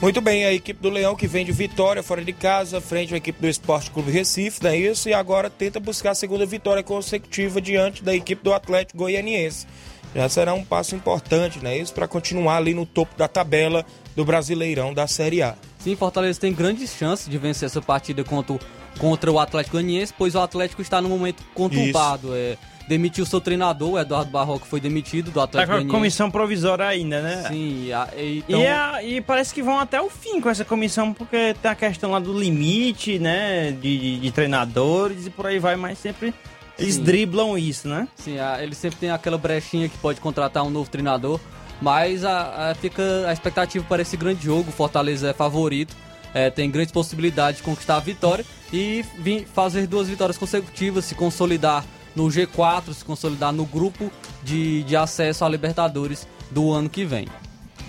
Muito bem, a equipe do Leão que vem de vitória fora de casa, frente à equipe do Esporte Clube Recife, não é isso? E agora tenta buscar a segunda vitória consecutiva diante da equipe do Atlético Goianiense. Já será um passo importante, não é isso? Para continuar ali no topo da tabela do Brasileirão da Série A. Sim, Fortaleza tem grandes chances de vencer essa partida contra, o- contra o Atlético Goianiense, pois o Atlético está no momento conturbado. É, demitiu seu treinador, o Eduardo Barroco foi demitido do Tá Atlético com a comissão provisória ainda, né? Sim, a- e- então, E, a- e parece que vão até o fim com essa comissão, porque tem a questão lá do limite, né? De, de- de treinadores e por aí vai, mas sempre eles Sim. driblam isso, né? Sim, a- ele sempre tem aquela brechinha que pode contratar um novo treinador, mas a, a- fica a expectativa para esse grande jogo. Fortaleza é favorito, é, tem grandes possibilidades de conquistar a vitória e vir fazer duas vitórias consecutivas, se consolidar no G4, se consolidar no grupo de, de acesso à Libertadores do ano que vem.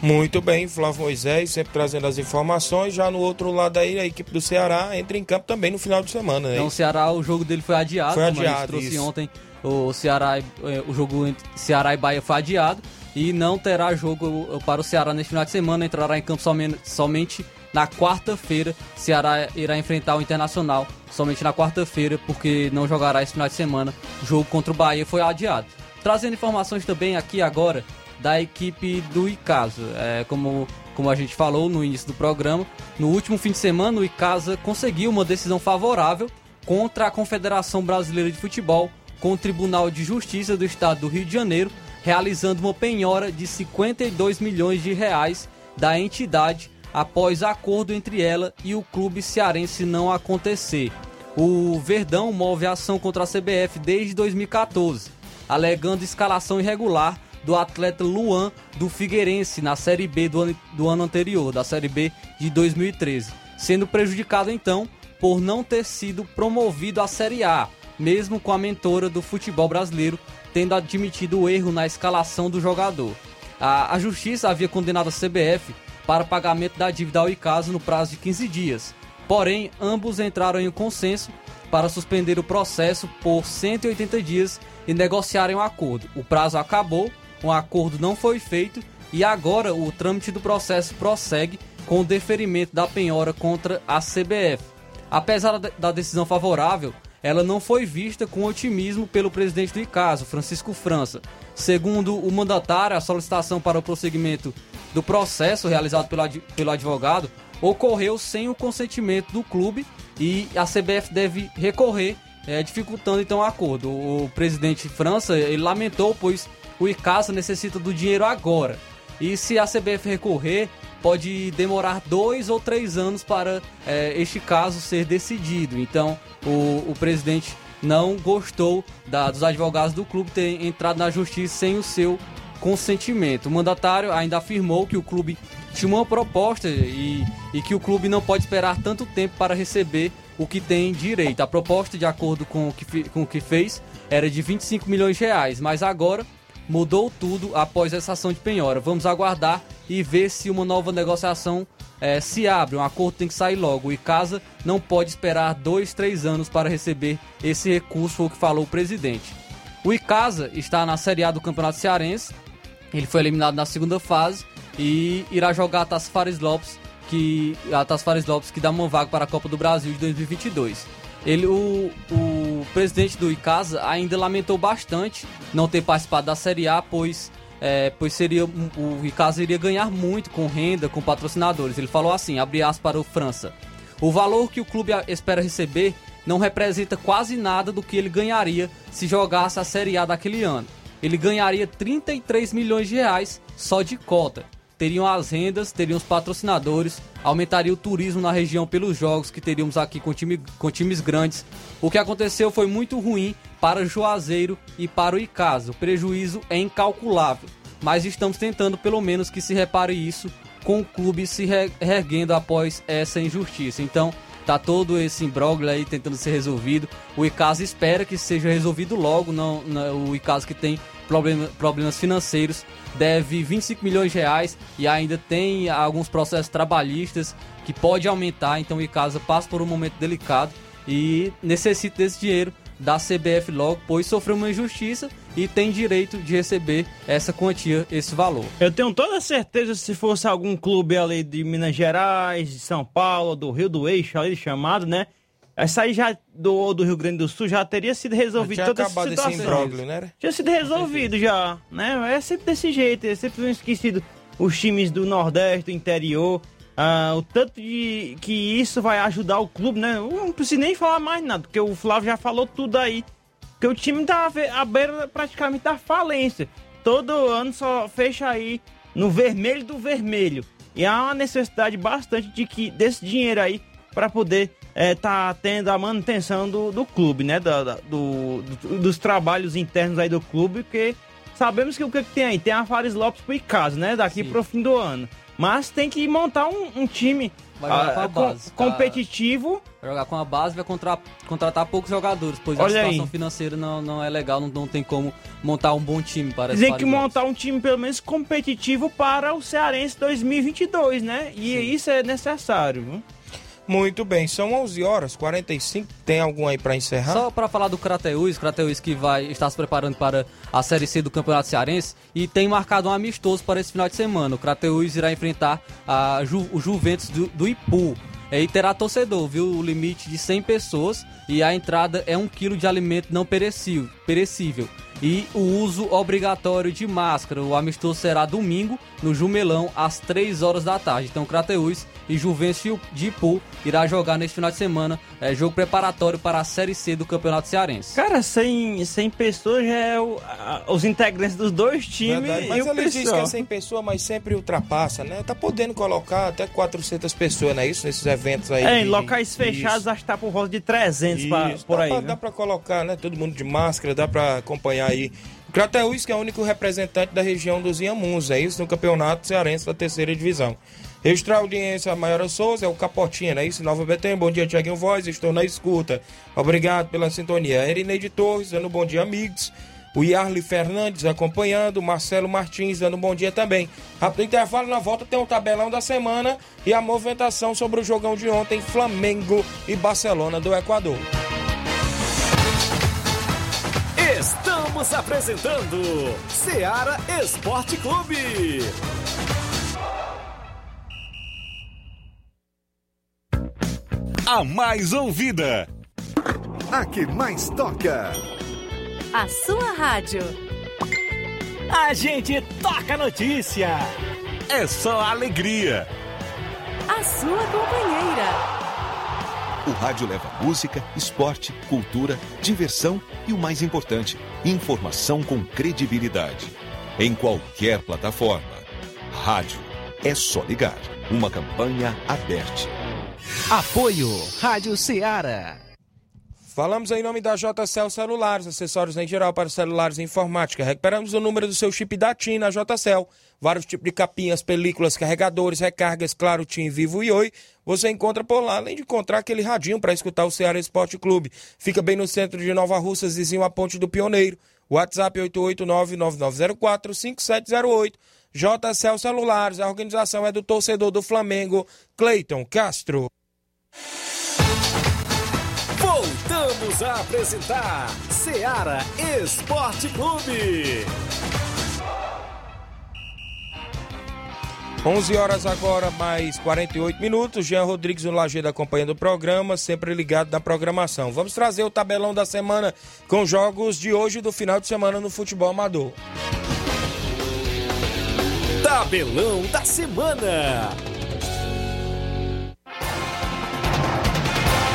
Muito bem, Flávio Moisés, sempre trazendo as informações. Já no outro lado aí, a equipe do Ceará entra em campo também no final de semana, né? Então o Ceará, o jogo dele foi adiado, Foi como a gente adiado, trouxe isso. ontem. O Ceará, eh, o jogo entre Ceará e Bahia foi adiado e não terá jogo eh, para o Ceará neste final de semana. Entrará em campo somente, somente na quarta-feira. Ceará irá enfrentar o Internacional somente na quarta-feira, porque não jogará esse final de semana. O jogo contra o Bahia foi adiado. Trazendo informações também aqui agora da equipe do Icasa. É, como, como a gente falou no início do programa, no último fim de semana o Icasa conseguiu uma decisão favorável contra a Confederação Brasileira de Futebol com o Tribunal de Justiça do Estado do Rio de Janeiro, realizando uma penhora de 52 milhões de reais da entidade após acordo entre ela e o clube cearense não acontecer. O Verdão move ação contra a CBF desde 2014, alegando escalação irregular do atleta Luan do Figueirense na Série B do ano, do ano anterior, da Série B de 2013, sendo prejudicado então por não ter sido promovido à Série A, mesmo com a mentora do futebol brasileiro tendo admitido o erro na escalação do jogador. A, a justiça havia condenado a CBF para pagamento da dívida ao Icasa no prazo de 15 dias. Porém, ambos entraram em um consenso para suspender o processo por 180 dias e negociarem um acordo. O prazo acabou, um acordo não foi feito e agora o trâmite do processo prossegue com o deferimento da penhora contra a CBF. Apesar da- decisão favorável, ela não foi vista com otimismo pelo presidente do ICASO, Francisco França. Segundo o mandatário, a solicitação para o prosseguimento do processo realizado pelo, ad- pelo advogado ocorreu sem o consentimento do clube e a CBF deve recorrer, eh, dificultando então o acordo. O, presidente França ele lamentou, pois o ICASA necessita do dinheiro agora. E se a CBF recorrer, pode demorar dois ou três anos para eh, este caso ser decidido. Então, o, o presidente não gostou da- dos advogados do clube ter entrado na justiça sem o seu consentimento. O mandatário ainda afirmou que o clube tinha uma proposta e, e que o clube não pode esperar tanto tempo para receber o que tem direito. A proposta, de acordo com o que, com o que fez, era de 25 milhões de reais, mas agora mudou tudo após essa ação de penhora. Vamos aguardar e ver se uma nova negociação eh, se abre. Um acordo tem que sair logo. O Icasa não pode esperar dois, três anos para receber esse recurso, foi o que falou o presidente. O Icasa está na Série A do Campeonato Cearense. Ele foi eliminado na segunda fase e irá jogar a Taça Fares Lopes, que a Taça Fares Lopes que dá uma vaga para a Copa do Brasil de 2022. Ele, o, o presidente do Icasa ainda lamentou bastante não ter participado da Série A, pois, é, pois seria o Icasa iria ganhar muito com renda, com patrocinadores. Ele falou assim, abre aspas para o França. O valor que o clube espera receber não representa quase nada do que ele ganharia se jogasse a Série A daquele ano. Ele ganharia 33 milhões de reais só de cota. Teriam as rendas, teriam os patrocinadores, aumentaria o turismo na região pelos jogos que teríamos aqui com, time- com times grandes. O que aconteceu foi muito ruim para Juazeiro e para o Icasa. O prejuízo é incalculável, mas estamos tentando pelo menos que se repare isso com o clube se re- reerguendo após essa injustiça. Então, tá todo esse imbróglio aí tentando ser resolvido. O Icasa espera que seja resolvido logo. Não, não- o Icasa que tem problema- problemas financeiros deve 25 milhões de reais e ainda tem alguns processos trabalhistas que pode aumentar. Então, o Icasa passa por um momento delicado e necessita desse dinheiro da CBF logo, pois sofreu uma injustiça e tem direito de receber essa quantia, esse valor. Eu tenho toda certeza se fosse algum clube ali de Minas Gerais, de São Paulo, do Rio do Eixo ali chamado, né? Essa aí já do, do Rio Grande do Sul já teria sido resolvido tinha toda essa acabado esse situação. imbróglio, né? Tinha sido resolvido já, né? É sempre desse jeito, é sempre esquecido os times do Nordeste, do interior. ah, o tanto de que isso vai ajudar o clube, né? Eu não preciso nem falar mais nada, porque o Flávio já falou tudo aí Porque o time tá à beira praticamente da falência. Todo ano só fecha aí no vermelho do vermelho. E há uma necessidade bastante de que desse dinheiro aí para poder é, tá tendo a manutenção do, do clube, né? Da, da- do, do- dos trabalhos internos aí do clube, porque sabemos que o que, que tem aí? Tem a Fares Lopes pro Icasa, né? Daqui pro fim do ano. Mas tem que montar um, um time Vai jogar ah, com a com- base, tá? competitivo. Vai jogar com a base, vai contra- contratar poucos jogadores, pois Olha a situação aí. financeira não, não é legal, não, não tem como montar um bom time para Tem que montar um time pelo menos competitivo para o Cearense 2022, né? E isso é necessário. viu? Muito bem, são 11 horas 45. Tem algum aí pra encerrar? Só para falar do Crateus, Crateus que vai estar se preparando para a Série C do Campeonato Cearense e tem marcado um amistoso para esse final de semana. O Crateus irá enfrentar a Ju- o Juventus do, do Ipu. E terá torcedor, viu? O limite de 100 pessoas e a entrada é um quilo de alimento não perecível, perecível. E o uso obrigatório de máscara. O amistoso será domingo no Jumelão às 3 horas da tarde. Então, Crateus e Juventus de Ipu irá jogar neste final de semana é, jogo preparatório para a Série C do Campeonato Cearense. Cara, 100, 100 pessoas já é o- a- os integrantes dos dois times Verdade, e Mas o ele diz que pessoal. é 100 pessoas, mas sempre ultrapassa, né? Tá podendo colocar até 400 pessoas, não é isso? Nesses eventos aí. É, de- em locais fechados Isso. acho que tá por volta de 300 pra- por dá aí. Pra, viu? dá pra colocar, né? Todo mundo de máscara, dá pra acompanhar aí. O Crateus, que é o único representante da região dos Inhamuns, é isso? No campeonato cearense da terceira divisão. Registrar a audiência, a Maiora Souza, é o Capotinha, não é isso? Nova Betém, bom dia, Tiaguinho Voz, estou na escuta. Obrigado pela sintonia. Erineide Torres, dando bom dia, amigos. O Yarli Fernandes acompanhando, Marcelo Martins dando bom dia também. Rápido intervalo, na volta tem o tabelão da semana e a movimentação sobre o jogão de ontem, Flamengo e Barcelona do Equador. Estamos apresentando Seara Esporte Clube. A mais ouvida. A que mais toca. A sua rádio. A gente toca notícia. É só alegria. A sua companheira. O rádio leva música, esporte, cultura, diversão e o mais importante, informação com credibilidade. Em qualquer plataforma. Rádio. É só ligar. Uma campanha aberta. Apoio Rádio Ceará. Falamos em nome da JCL Celulares, acessórios em geral para celulares e informática. Recuperamos o número do seu chip da TIM na JCL. Vários tipos de capinhas, películas, carregadores, recargas, claro, TIM, Vivo e Oi. Você encontra por lá, além de encontrar aquele radinho para escutar o Ceará Esporte Clube. Fica bem no centro de Nova Russas, vizinho à Ponte do Pioneiro. WhatsApp 889-9904-5708. JCL Celulares, a organização é do torcedor do Flamengo, Cleiton Castro. Voltamos a apresentar Seara Esporte Clube. 11 horas agora, mais 48 minutos. Jean Rodrigues no Lajeado acompanhando o programa, sempre ligado na programação. Vamos trazer o tabelão da semana com jogos de hoje e do final de semana no futebol amador. Tabelão da semana.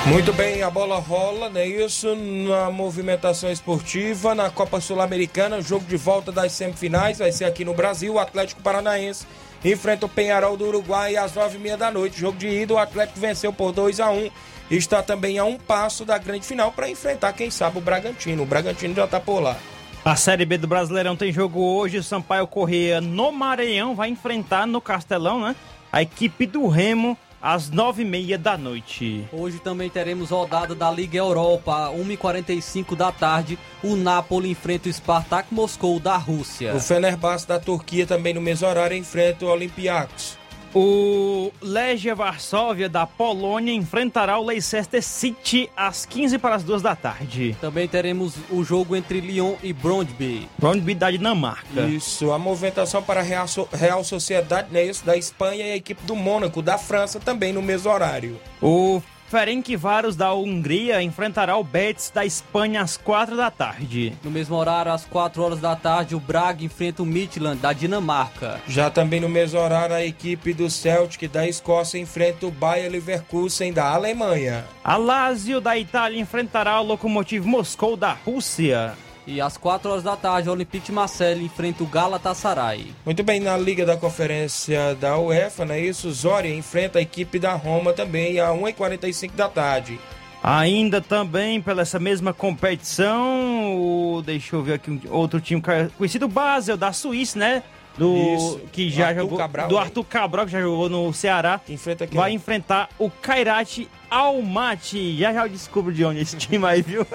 Muito bem, a bola rola, né? Isso na movimentação esportiva, na Copa Sul-Americana, jogo de volta das semifinais, vai ser aqui no Brasil, o Atlético Paranaense enfrenta o Penharol do Uruguai às nove e meia da noite. Jogo de ida, o Atlético venceu por 2 a 1 um, está também a um passo da grande final para enfrentar, quem sabe, o Bragantino. O Bragantino já está por lá. A Série B do Brasileirão tem jogo hoje. Sampaio Correia no Maranhão vai enfrentar no Castelão, né? A equipe do Remo às nove e meia da noite. Hoje também teremos rodada da Liga Europa, 1h45 da tarde. O Napoli enfrenta o Spartak Moscou da Rússia. O Fenerbahçe da Turquia também no mesmo horário enfrenta o Olympiacos. O Legia Varsóvia da Polônia enfrentará o Leicester City às 15 para as 2 da tarde. Também teremos o jogo entre Lyon e Brondby. Brondby da Dinamarca. Isso, a movimentação para a Real, Real Sociedade, né, isso, da Espanha e a equipe do Mônaco, da França, também no mesmo horário. O Ferencváros da Hungria enfrentará o Betis da Espanha às 4 da tarde. No mesmo horário, às 4 horas da tarde, o Braga enfrenta o Midland da Dinamarca. Já também no mesmo horário, a equipe do Celtic da Escócia enfrenta o Bayer Leverkusen da Alemanha. A Lazio da Itália enfrentará o Lokomotiv Moscou da Rússia. E às 4 horas da tarde, o Olympique de Marseille enfrenta o Galatasaray. Muito bem, na Liga da Conferência da UEFA, não é isso? Zória enfrenta a equipe da Roma também às 1h45 da tarde. Ainda também pela essa mesma competição, o, deixa eu ver aqui um, outro time conhecido, Basel, da Suíça, né? Do Isso, que já Arthur jogou Cabral, do né? Arthur Cabral que já jogou no Ceará Enfrenta vai enfrentar o Kairat Almaty já já eu descubro de onde é esse time aí viu?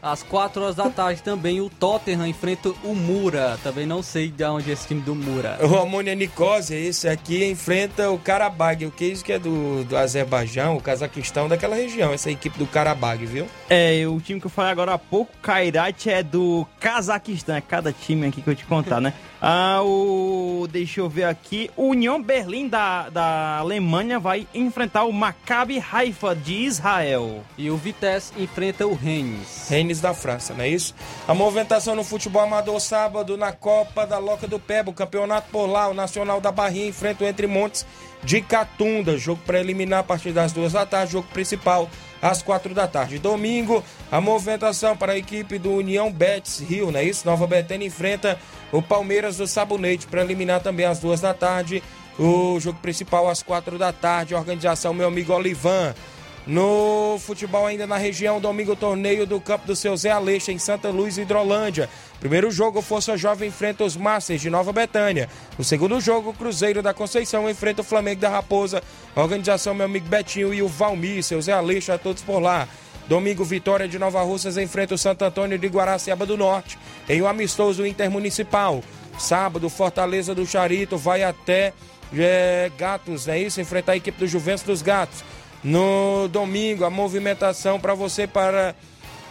Às 4 horas da tarde também, o Tottenham enfrenta o Mura. Também não sei de onde é esse time do Mura. O Amônia Nicosia, esse aqui, enfrenta o Karabag, o que isso que é do, do Azerbaijão, o Cazaquistão, daquela região, essa equipe do Karabag, viu? é o time que eu falei agora há pouco Kairat é do Cazaquistão. É cada time aqui que eu te contar né? Ah o deixa eu ver aqui. O União Berlim da, da Alemanha vai enfrentar o Maccabi Haifa de Israel E o Vitesse enfrenta o Rennes. Rennes da França, não é isso? A movimentação no futebol amador sábado na Copa da Loca do Pebo, campeonato por lá, o Nacional da Barrinha enfrenta o Entre Montes de Catunda, jogo preliminar a partir das duas da tarde, jogo principal às quatro da tarde. Domingo, a movimentação para a equipe do União Betis Rio, não é isso? Nova Betânia enfrenta o Palmeiras do Sabonete, preliminar também às duas da tarde, o jogo principal às quatro da tarde, organização meu amigo Olivan. No futebol ainda na região, domingo torneio do campo do seu Zé Aleixo em Santa Luz, Hidrolândia. Primeiro jogo, Força Jovem enfrenta os Masters de Nova Betânia. No segundo jogo, Cruzeiro da Conceição enfrenta o Flamengo da Raposa. Organização meu amigo Betinho e o Valmir, seu Zé Aleixo, a todos por lá. Domingo, Vitória de Nova Russas enfrenta o Santo Antônio de Guaraciaba do Norte em um amistoso intermunicipal. Sábado, Fortaleza do Charito vai até é, Gatos, é isso? Enfrentar a equipe do Juventus dos Gatos. No domingo, a movimentação para você para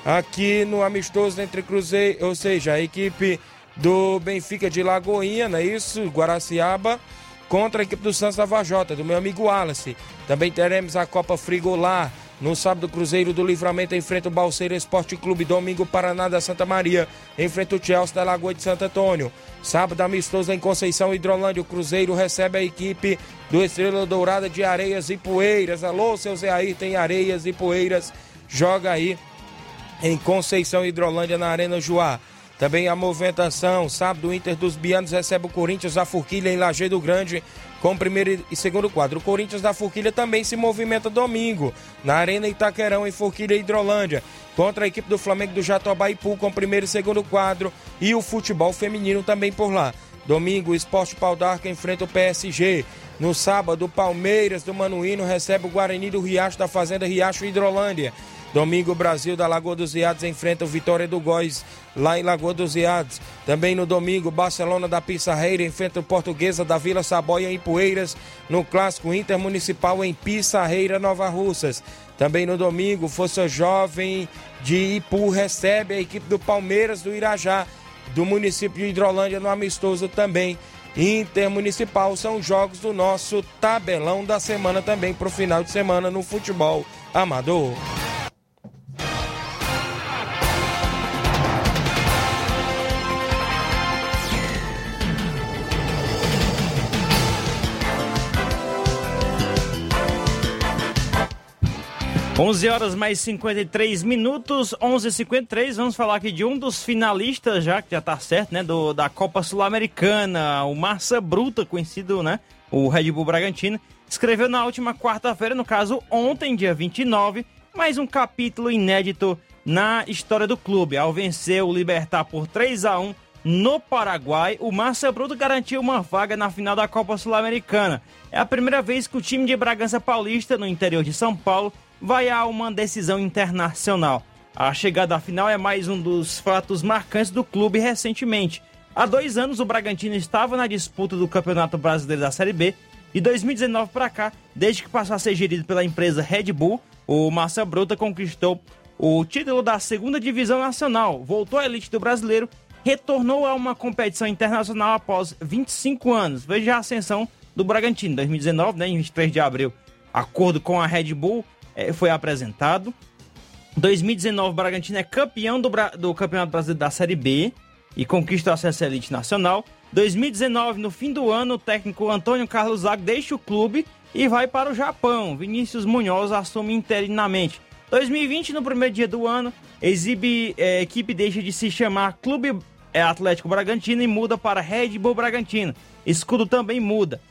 aqui no amistoso entre Cruzeiro, ou seja, a equipe do Benfica de Lagoinha, não é isso? Guaraciaba contra a equipe do Santos da Vajota, do meu amigo Wallace. Também teremos a Copa Frigolar. No sábado, Cruzeiro do Livramento enfrenta o Balseiro Esporte Clube. Domingo, Paraná da Santa Maria enfrenta o Chelsea da Lagoa de Santo Antônio. Sábado, amistoso em Conceição Hidrolândia. O Cruzeiro recebe a equipe do Estrela Dourada de Areias e Poeiras. Alô, seu Zé aí, tem Areias e Poeiras. Joga aí em Conceição Hidrolândia na Arena Joá. Também a movimentação, sábado o Inter dos Bianos recebe o Corinthians da Forquilha em Lajeado Grande com o primeiro e segundo quadro. O Corinthians da Forquilha também se movimenta domingo na Arena Itaquerão em Forquilha Hidrolândia contra a equipe do Flamengo do Jatobá e Ipu com o primeiro e segundo quadro e o futebol feminino também por lá. Domingo, o Esporte Pau d'Arca enfrenta o PSG. No sábado, o Palmeiras do Manuíno recebe o Guarani do Riacho da Fazenda Riacho Hidrolândia. Domingo, o Brasil da Lagoa dos Iados enfrenta o Vitória do Góis lá em Lagoa dos Iados. Também no domingo, Barcelona da Pissarreira enfrenta o Portuguesa da Vila Saboia em Poeiras, no Clássico Intermunicipal em Pissarreira, Nova Russas. Também no domingo, Força Jovem de Ipu recebe a equipe do Palmeiras do Irajá, do município de Hidrolândia, no amistoso também. Intermunicipal são jogos do nosso tabelão da semana também para o final de semana no futebol amador. Onze horas mais 53 minutos, 11:53. Vamos falar aqui de um dos finalistas já que já tá certo, né, do da Copa Sul-Americana, o Massa Bruta, conhecido, né, o Red Bull Bragantino, escreveu na última quarta-feira, no caso ontem, dia 29, mais um capítulo inédito na história do clube. Ao vencer o Libertar por 3 a 1 no Paraguai, o Massa Bruto garantiu uma vaga na final da Copa Sul-Americana. É a primeira vez que o time de Bragança Paulista, no interior de São Paulo, vai a uma decisão internacional. A chegada à final é mais um dos fatos marcantes do clube recentemente. Há dois anos, o Bragantino estava na disputa do Campeonato Brasileiro da Série B. De 2019 para cá, desde que passou a ser gerido pela empresa Red Bull, o Massa Bruta conquistou o título da segunda divisão nacional, voltou à elite do brasileiro, retornou a uma competição internacional após 25 anos. Veja a ascensão do Bragantino, 2019, né, em 23 de abril. Acordo com a Red Bull, eh, foi apresentado. 2019, o Bragantino é campeão do, do Campeonato Brasileiro da Série B e conquista o acesso à elite nacional. 2019, no fim do ano, o técnico Antônio Carlos Zago deixa o clube e vai para o Japão. Vinícius Munhoz assume interinamente. 2020, no primeiro dia do ano, exibe eh, equipe deixa de se chamar Clube eh, Atlético Bragantino e muda para Red Bull Bragantino. Escudo também muda.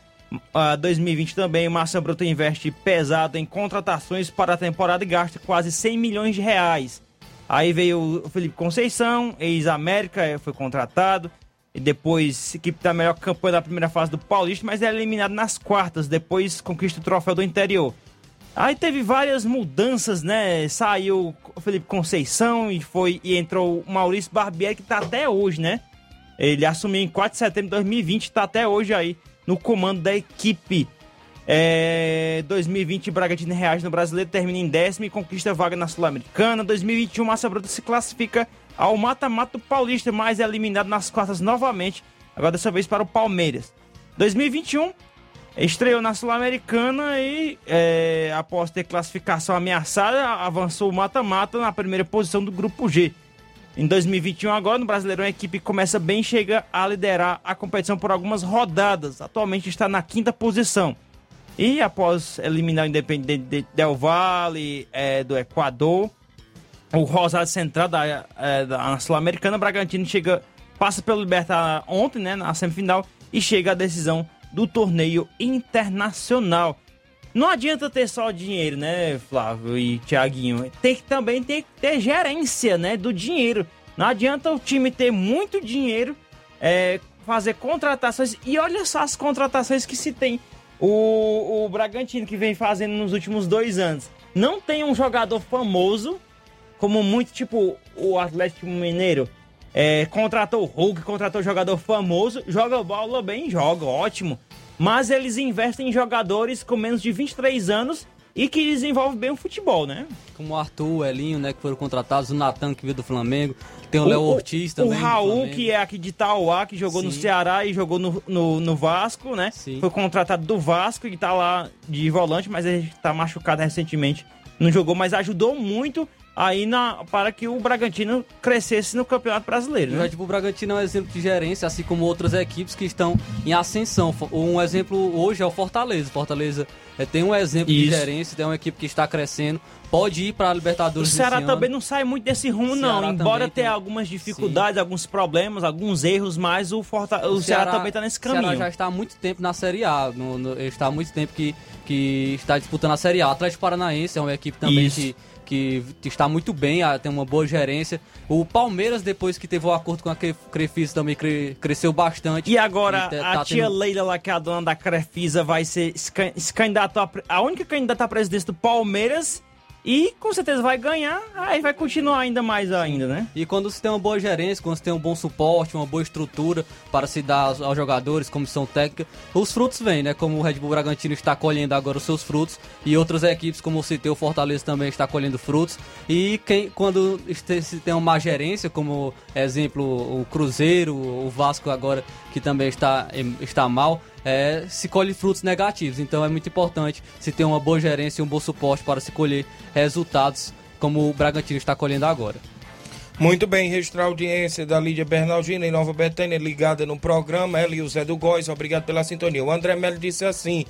Ah, 2020 também, Massa Bruta investe pesado em contratações para a temporada e gasta quase 100 milhões de reais. Aí veio o Felipe Conceição, ex-América, eh, foi contratado. E depois, equipe da melhor campanha da primeira fase do Paulista, mas é eliminado nas quartas. Depois conquista o troféu do interior. Aí teve várias mudanças, né? Saiu o Felipe Conceição e foi e entrou o Maurício Barbieri, que tá até hoje, né? Ele assumiu em 4 de setembro de 2020, tá até hoje aí no comando da equipe. É, 2020, Bragantino reage no Brasileiro, termina em décimo e conquista vaga na Sul-Americana. 2021, Massa Bruta se classifica ao mata-mata Paulista, mas é eliminado nas quartas novamente, agora dessa vez para o Palmeiras. 2021, estreou na Sul-Americana e, é, após ter classificação ameaçada, avançou o mata-mata na primeira posição do Grupo G. Em 2021, agora, no Brasileirão, a equipe começa bem e chega a liderar a competição por algumas rodadas. Atualmente está na quinta posição. E após eliminar o Independente de Del Valle, é, do Equador, o Rosário Central da, é, da Sul-Americana, Bragantino chega, passa pelo Libertar ontem, né, na semifinal, e chega à decisão do torneio internacional. Não adianta ter só dinheiro, né, Flávio e Thiaguinho? Tem que também ter, ter gerência, né, do dinheiro. Não adianta o time ter muito dinheiro, é, fazer contratações. E olha só as contratações que se tem. O, o Bragantino que vem fazendo nos últimos dois anos. Não tem um jogador famoso, como muito, tipo o Atlético Mineiro. É, contratou o Hulk, contratou jogador famoso, joga bola bem, joga, ótimo. Mas eles investem em jogadores com menos de 23 anos e que desenvolvem bem o futebol, né? Como o Arthur, o Elinho, né, que foram contratados, o Natan, que veio do Flamengo, tem o, Léo Ortiz também. O Raul, que é aqui de Itauá, que jogou no Sim. Ceará e jogou no, no, no Vasco, né? Sim. Foi contratado do Vasco e tá lá de volante, mas ele tá machucado recentemente. Não jogou, mas ajudou muito aí na, para que o Bragantino crescesse no Campeonato Brasileiro. O Né? Red Bull Bragantino é um exemplo de gerência, assim como outras equipes que estão em ascensão. Um exemplo hoje é o Fortaleza. Fortaleza é, tem um exemplo de Isso. gerência, tem uma equipe que está crescendo, pode ir para a O Libertadores Ceará esse ano. também não sai muito desse rumo, O não. Ceará Embora tenha tem- algumas dificuldades, alguns problemas, alguns erros, mas o, Forta... o, Ceará, também tá nesse O Ceará caminho. já está há muito tempo na Série A. No, no- está há muito tempo que, que está disputando a Série A. O Atlético Paranaense é uma equipe também Isso. que, que está muito bem, tem uma boa gerência. O Palmeiras, depois que teve o acordo com a Cre- Crefisa, também cre- cresceu bastante. E agora E tá- a tá tia tendo- Leila lá, que é a dona da Crefisa, vai ser se can- se candidato a, a única candidata à presidência do Palmeiras e com certeza vai ganhar, aí vai continuar ainda mais ainda, né? E quando se tem uma boa gerência, quando se tem um bom suporte, uma boa estrutura para se dar aos, aos jogadores, comissão técnica, os frutos vêm, né? Como o Red Bull Bragantino está colhendo agora os seus frutos e outras equipes, como eu citei, o Fortaleza também está colhendo frutos. E quem, quando se tem uma má gerência, como exemplo o Cruzeiro, o Vasco agora, que também está, está mal, é, se colhe frutos negativos. Então é muito importante se ter uma boa gerência e um bom suporte para se colher resultados como o Bragantino está colhendo agora. Muito bem, registrar a audiência da Lídia Bernardina em Nova Betânia, ligada no programa. Ela e o Zé do Góis, obrigado pela sintonia. O André Melo disse assim: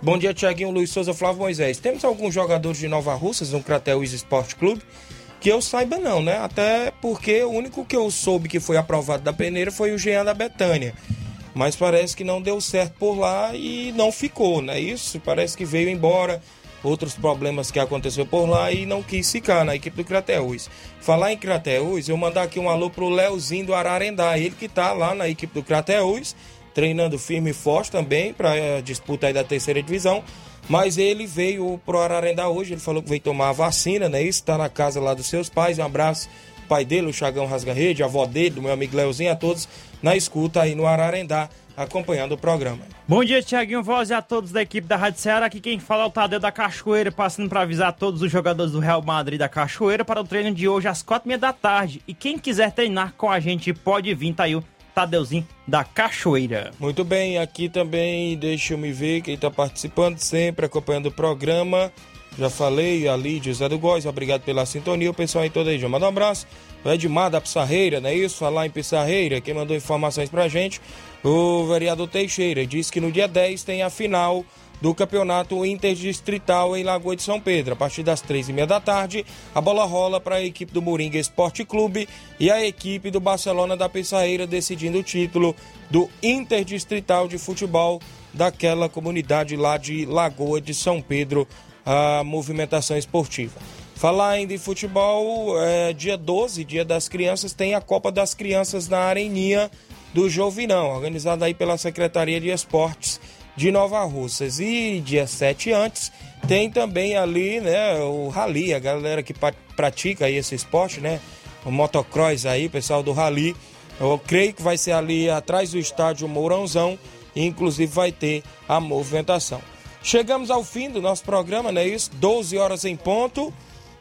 Bom dia, Tiaguinho, Luiz Souza, Flávio Moisés. Temos alguns jogadores de Nova Russas no Crateus Esporte Clube? Que eu saiba, não, né? Até porque o único que eu soube que foi aprovado da peneira foi o Jean da Betânia. Mas parece que não deu certo por lá e não ficou, né? Isso parece que veio embora outros problemas que aconteceu por lá e não quis ficar na equipe do Crateus. Falar em Crateus, eu mandar aqui um alô pro Leozinho do Ararendá, ele que tá lá na equipe do Crateus, treinando firme e forte também para a disputa aí da terceira divisão. Mas ele veio pro Ararendá hoje, ele falou que veio tomar a vacina, né? Isso tá na casa lá dos seus pais. Um abraço pai dele, o Chagão Rasga-Rede, a avó dele, do meu amigo Leozinho, a todos na escuta aí no Ararendá, acompanhando o programa. Bom dia, Tiaguinho Voz e a todos da equipe da Rádio Ceará. Aqui quem fala é o Tadeu da Cachoeira, passando para avisar todos os jogadores do Real Madrid da Cachoeira para o treino de hoje às quatro e meia da tarde. E quem quiser treinar com a gente pode vir, tá aí o Tadeuzinho da Cachoeira. Muito bem, aqui também, deixa eu me ver quem está participando sempre, acompanhando o programa. Já falei, a Lídia Zé do Góis, obrigado pela sintonia. O pessoal aí todo aí, já manda um abraço. O Edmar da Pissarreira, não é isso? Falar em Pissarreira, quem mandou informações pra gente, o vereador Teixeira, disse que no dia 10 tem a final do campeonato interdistrital em Lagoa de São Pedro. A partir das três e meia da tarde, a bola rola para a equipe do Moringa Esporte Clube e a equipe do Barcelona da Pissarreira decidindo o título do interdistrital de futebol daquela comunidade lá de Lagoa de São Pedro, a movimentação esportiva. Falar ainda em futebol, é, dia 12, dia das crianças, tem a Copa das Crianças na Areninha do Jovinão, organizada aí pela Secretaria de Esportes de Nova Russas. E dia 7 antes, tem também ali, né, o rally, a galera que pratica aí esse esporte, né, o motocross aí, pessoal do rally. Eu creio que vai ser ali atrás do estádio Mourãozão, e inclusive vai ter a movimentação. Chegamos ao fim do nosso programa, não é isso? 12 horas em ponto.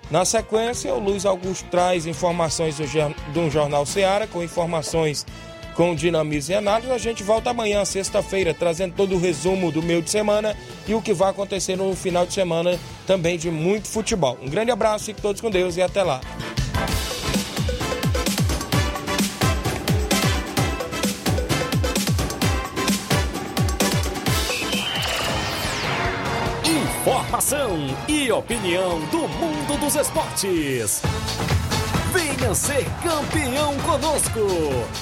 Na sequência, o Luiz Augusto traz informações do, do Jornal Seara, com informações com dinamismo e análise. A gente volta amanhã, sexta-feira, trazendo todo o resumo do meio de semana e o que vai acontecer no final de semana também de muito futebol. Um grande abraço, fiquem todos com Deus e até lá. Informação e opinião do mundo dos esportes. Venha ser campeão conosco.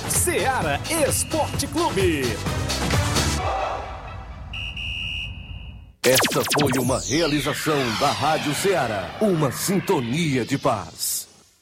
Seara Esporte Clube. Esta foi uma realização da Rádio Ceará. Uma sintonia de paz.